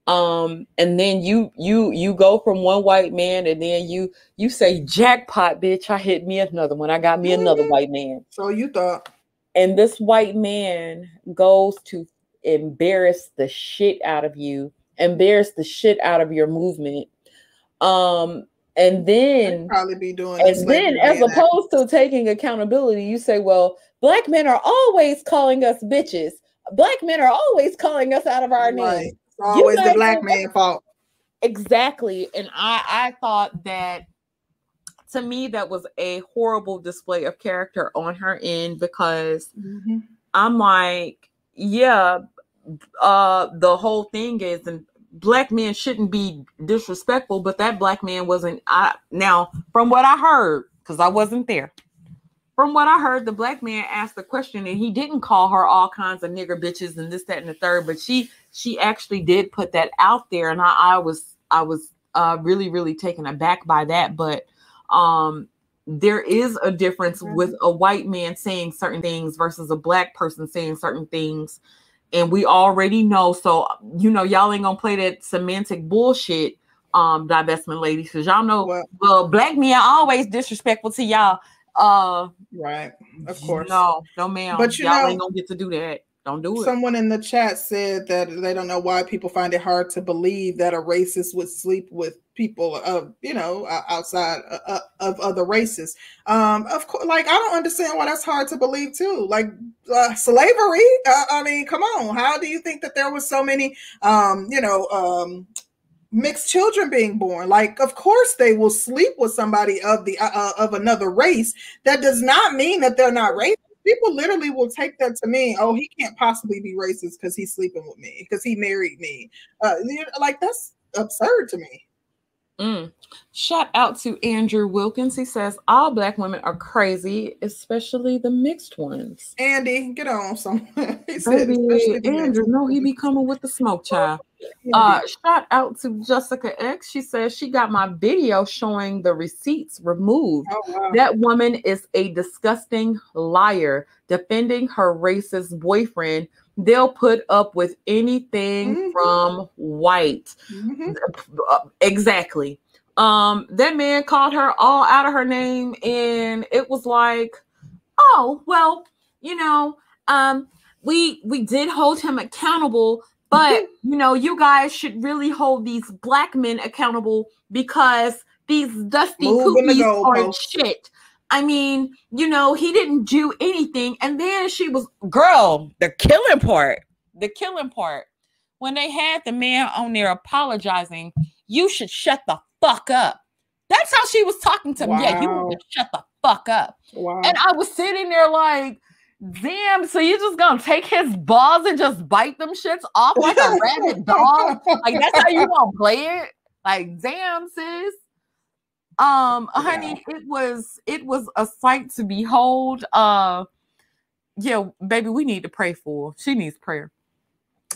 Um, and then you you you go from one white man, and then you you say jackpot, bitch! I hit me another one. I got me mm. another white man. So you thought, and this white man goes to embarrass the shit out of you, embarrass the shit out of your movement. Um, and then probably be doing and then as opposed to taking accountability you say well black men are always calling us bitches. Black men are always calling us out of our right. names it's always the black man fault. Exactly. And i i thought that to me that was a horrible display of character on her end because mm-hmm. i'm like yeah uh the whole thing is and black men shouldn't be disrespectful, but that black man wasn't. I now, from what I heard, because I wasn't there, from what I heard, the black man asked the question, and he didn't call her all kinds of nigger bitches and this, that, and the third. But she, she actually did put that out there, and I, I was, I was uh, really, really taken aback by that. But um, there is a difference with a white man saying certain things versus a black person saying certain things and we already know. So you know, y'all ain't gonna play that semantic bullshit, um, divestment ladies, because y'all know well, well, black men are always disrespectful to y'all. Uh, right, of course. No, no, ma'am. But you y'all know, ain't gonna get to do that. Don't do it. Someone in the chat said that they don't know why people find it hard to believe that a racist would sleep with people of you know outside of other races. Um, of course, like I don't understand why that's hard to believe too. Like uh, slavery. Uh, I mean, come on. How do you think that there was so many, um, you know, um, mixed children being born like of course they will sleep with somebody of the uh, uh of another race that does not mean that they're not racist people literally will take that to mean, oh, he can't possibly be racist because he's sleeping with me because he married me. Uh, like that's absurd to me. Mm. Shout out to Andrew Wilkins. He says all black women are crazy, especially the mixed ones. Andy, get on somewhere. Baby, Andrew, no, he be coming with the smoke child. Uh, shout out to Jessica X. She says she got my video showing the receipts removed. Oh, wow. That woman is a disgusting liar, defending her racist boyfriend. They'll put up with anything Mhm. from white. Mhm. Uh, exactly. Um, that man called her all out of her name, and it was like, oh well, you know, um, we we did hold him accountable, but you know, you guys should really hold these black men accountable because these dusty Moving the are shit. I mean, you know, he didn't do anything, and then she was girl. The killing part, the killing part, when they had the man on there apologizing, you should shut the fuck up. That's how she was talking to me. Yeah, you Wow. need to shut the fuck up. Wow. And I was sitting there like, damn, so you just gonna take his balls and just bite them shits off like a rabid dog? Like that's how you gonna play it? Like, damn, sis. Um, honey, it was it was a sight to behold. Uh yeah, baby, we need to pray for. her. She needs prayer.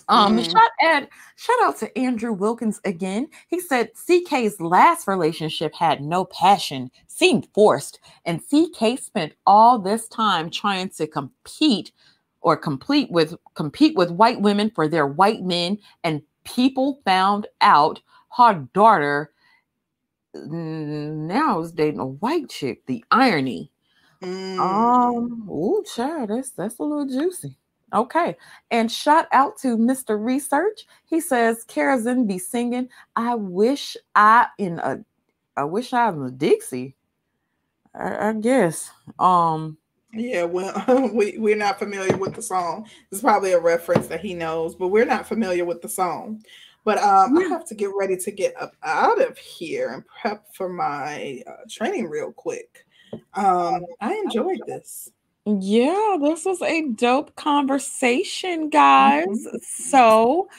Um, Mhm. shout at shout out to Andrew Wilkins again. He said CK's last relationship had no passion, seemed forced, and CK spent all this time trying to compete or complete with compete with white women for their white men, and people found out her daughter mm, now is dating a white chick. The irony. Mm. Um, oh, child, that's that's a little juicy. Okay, and shout out to Mr. Research. He says Karazin be singing. I wish I in a, I wish I was a Dixie. I, I guess. Um, Yeah, well, we we're not familiar with the song. It's probably a reference that he knows, but we're not familiar with the song. But um, I have to get ready to get up out of here and prep for my uh, training real quick. Um, I enjoyed this. yeah, this was a dope conversation, guys. Mhm. So,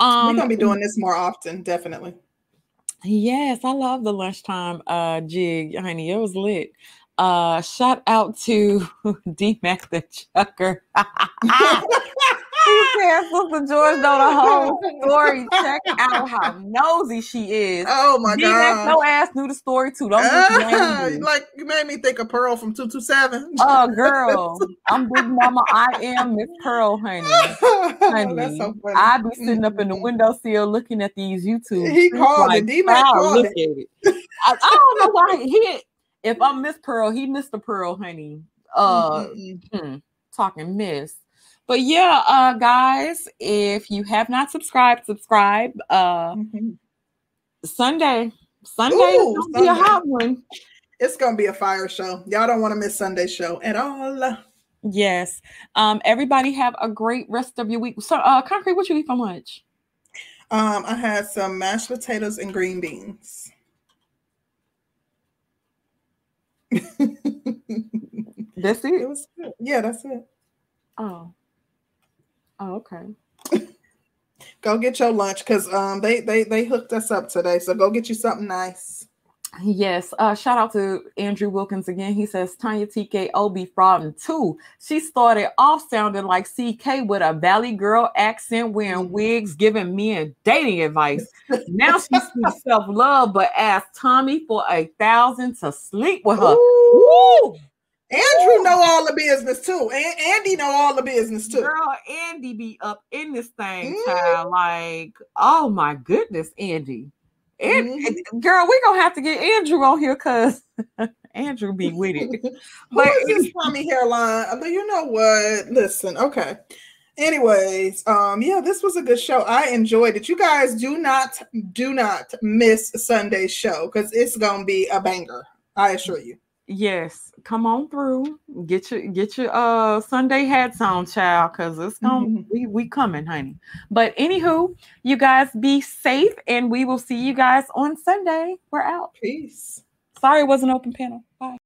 um, we're gonna be doing this more often, definitely. Yes, I love the lunchtime uh jig, honey. It was lit. Uh shout out to D Mac the Chucker. he said Sister George know the whole story. Check out how nosy she is. Oh my D Mac god! no ass knew the story too. Don't Ah, like you made me think of Pearl from two two seven. Oh girl, I'm big mama. I am Miss Pearl, honey. honey. That's so. I be sitting up in the Mhm. windowsill looking at these YouTube. He called it. D-Mac "Wow, called look it." at it. I, I don't know why he. If I'm Miss Pearl, he missed the Pearl, honey. Uh, Mm-mm. hmm, talking miss. But yeah, uh, guys, if you have not subscribed, subscribe. Uh, Mhm. Sunday, Sunday Ooh, is gonna be a hot one. It's gonna be a fire show. Y'all don't want to miss Sunday show at all. Yes. Um, everybody have a great rest of your week. So, uh, concrete, what you eat for lunch? Um, I had some mashed potatoes and green beans. That's it. was. Yeah, that's it. Oh. Oh, okay. Go get your lunch because um they they they hooked us up today. So go get you something nice. Yes. Uh, shout out to Andrew Wilkins again. He says Tanya TKO be frauding too. She started off sounding like CK with a Valley girl accent, wearing Mhm. wigs, giving men dating advice. Now she speaks self love, but asked Tommy for a thousand to sleep with her. Ooh. Andrew know all the business too. And Andy know all the business too. Girl, Andy be up in this thing, Mm. child. Like, oh my goodness, Andy. And Mhm. girl, we gonna have to get Andrew on here because Andrew be with it. Who But is this hairline? But You know what? Listen, okay. Anyways, um, yeah, this was a good show. I enjoyed it. You guys do not do not miss Sunday's show because it's gonna be a banger. I assure you. Yes, come on through. Get your get your uh Sunday hats on, child, because it's gonna Mhm. we we coming, honey. But anywho, you guys be safe, and we will see you guys on Sunday. We're out. Peace. Sorry, it was an open panel. Bye.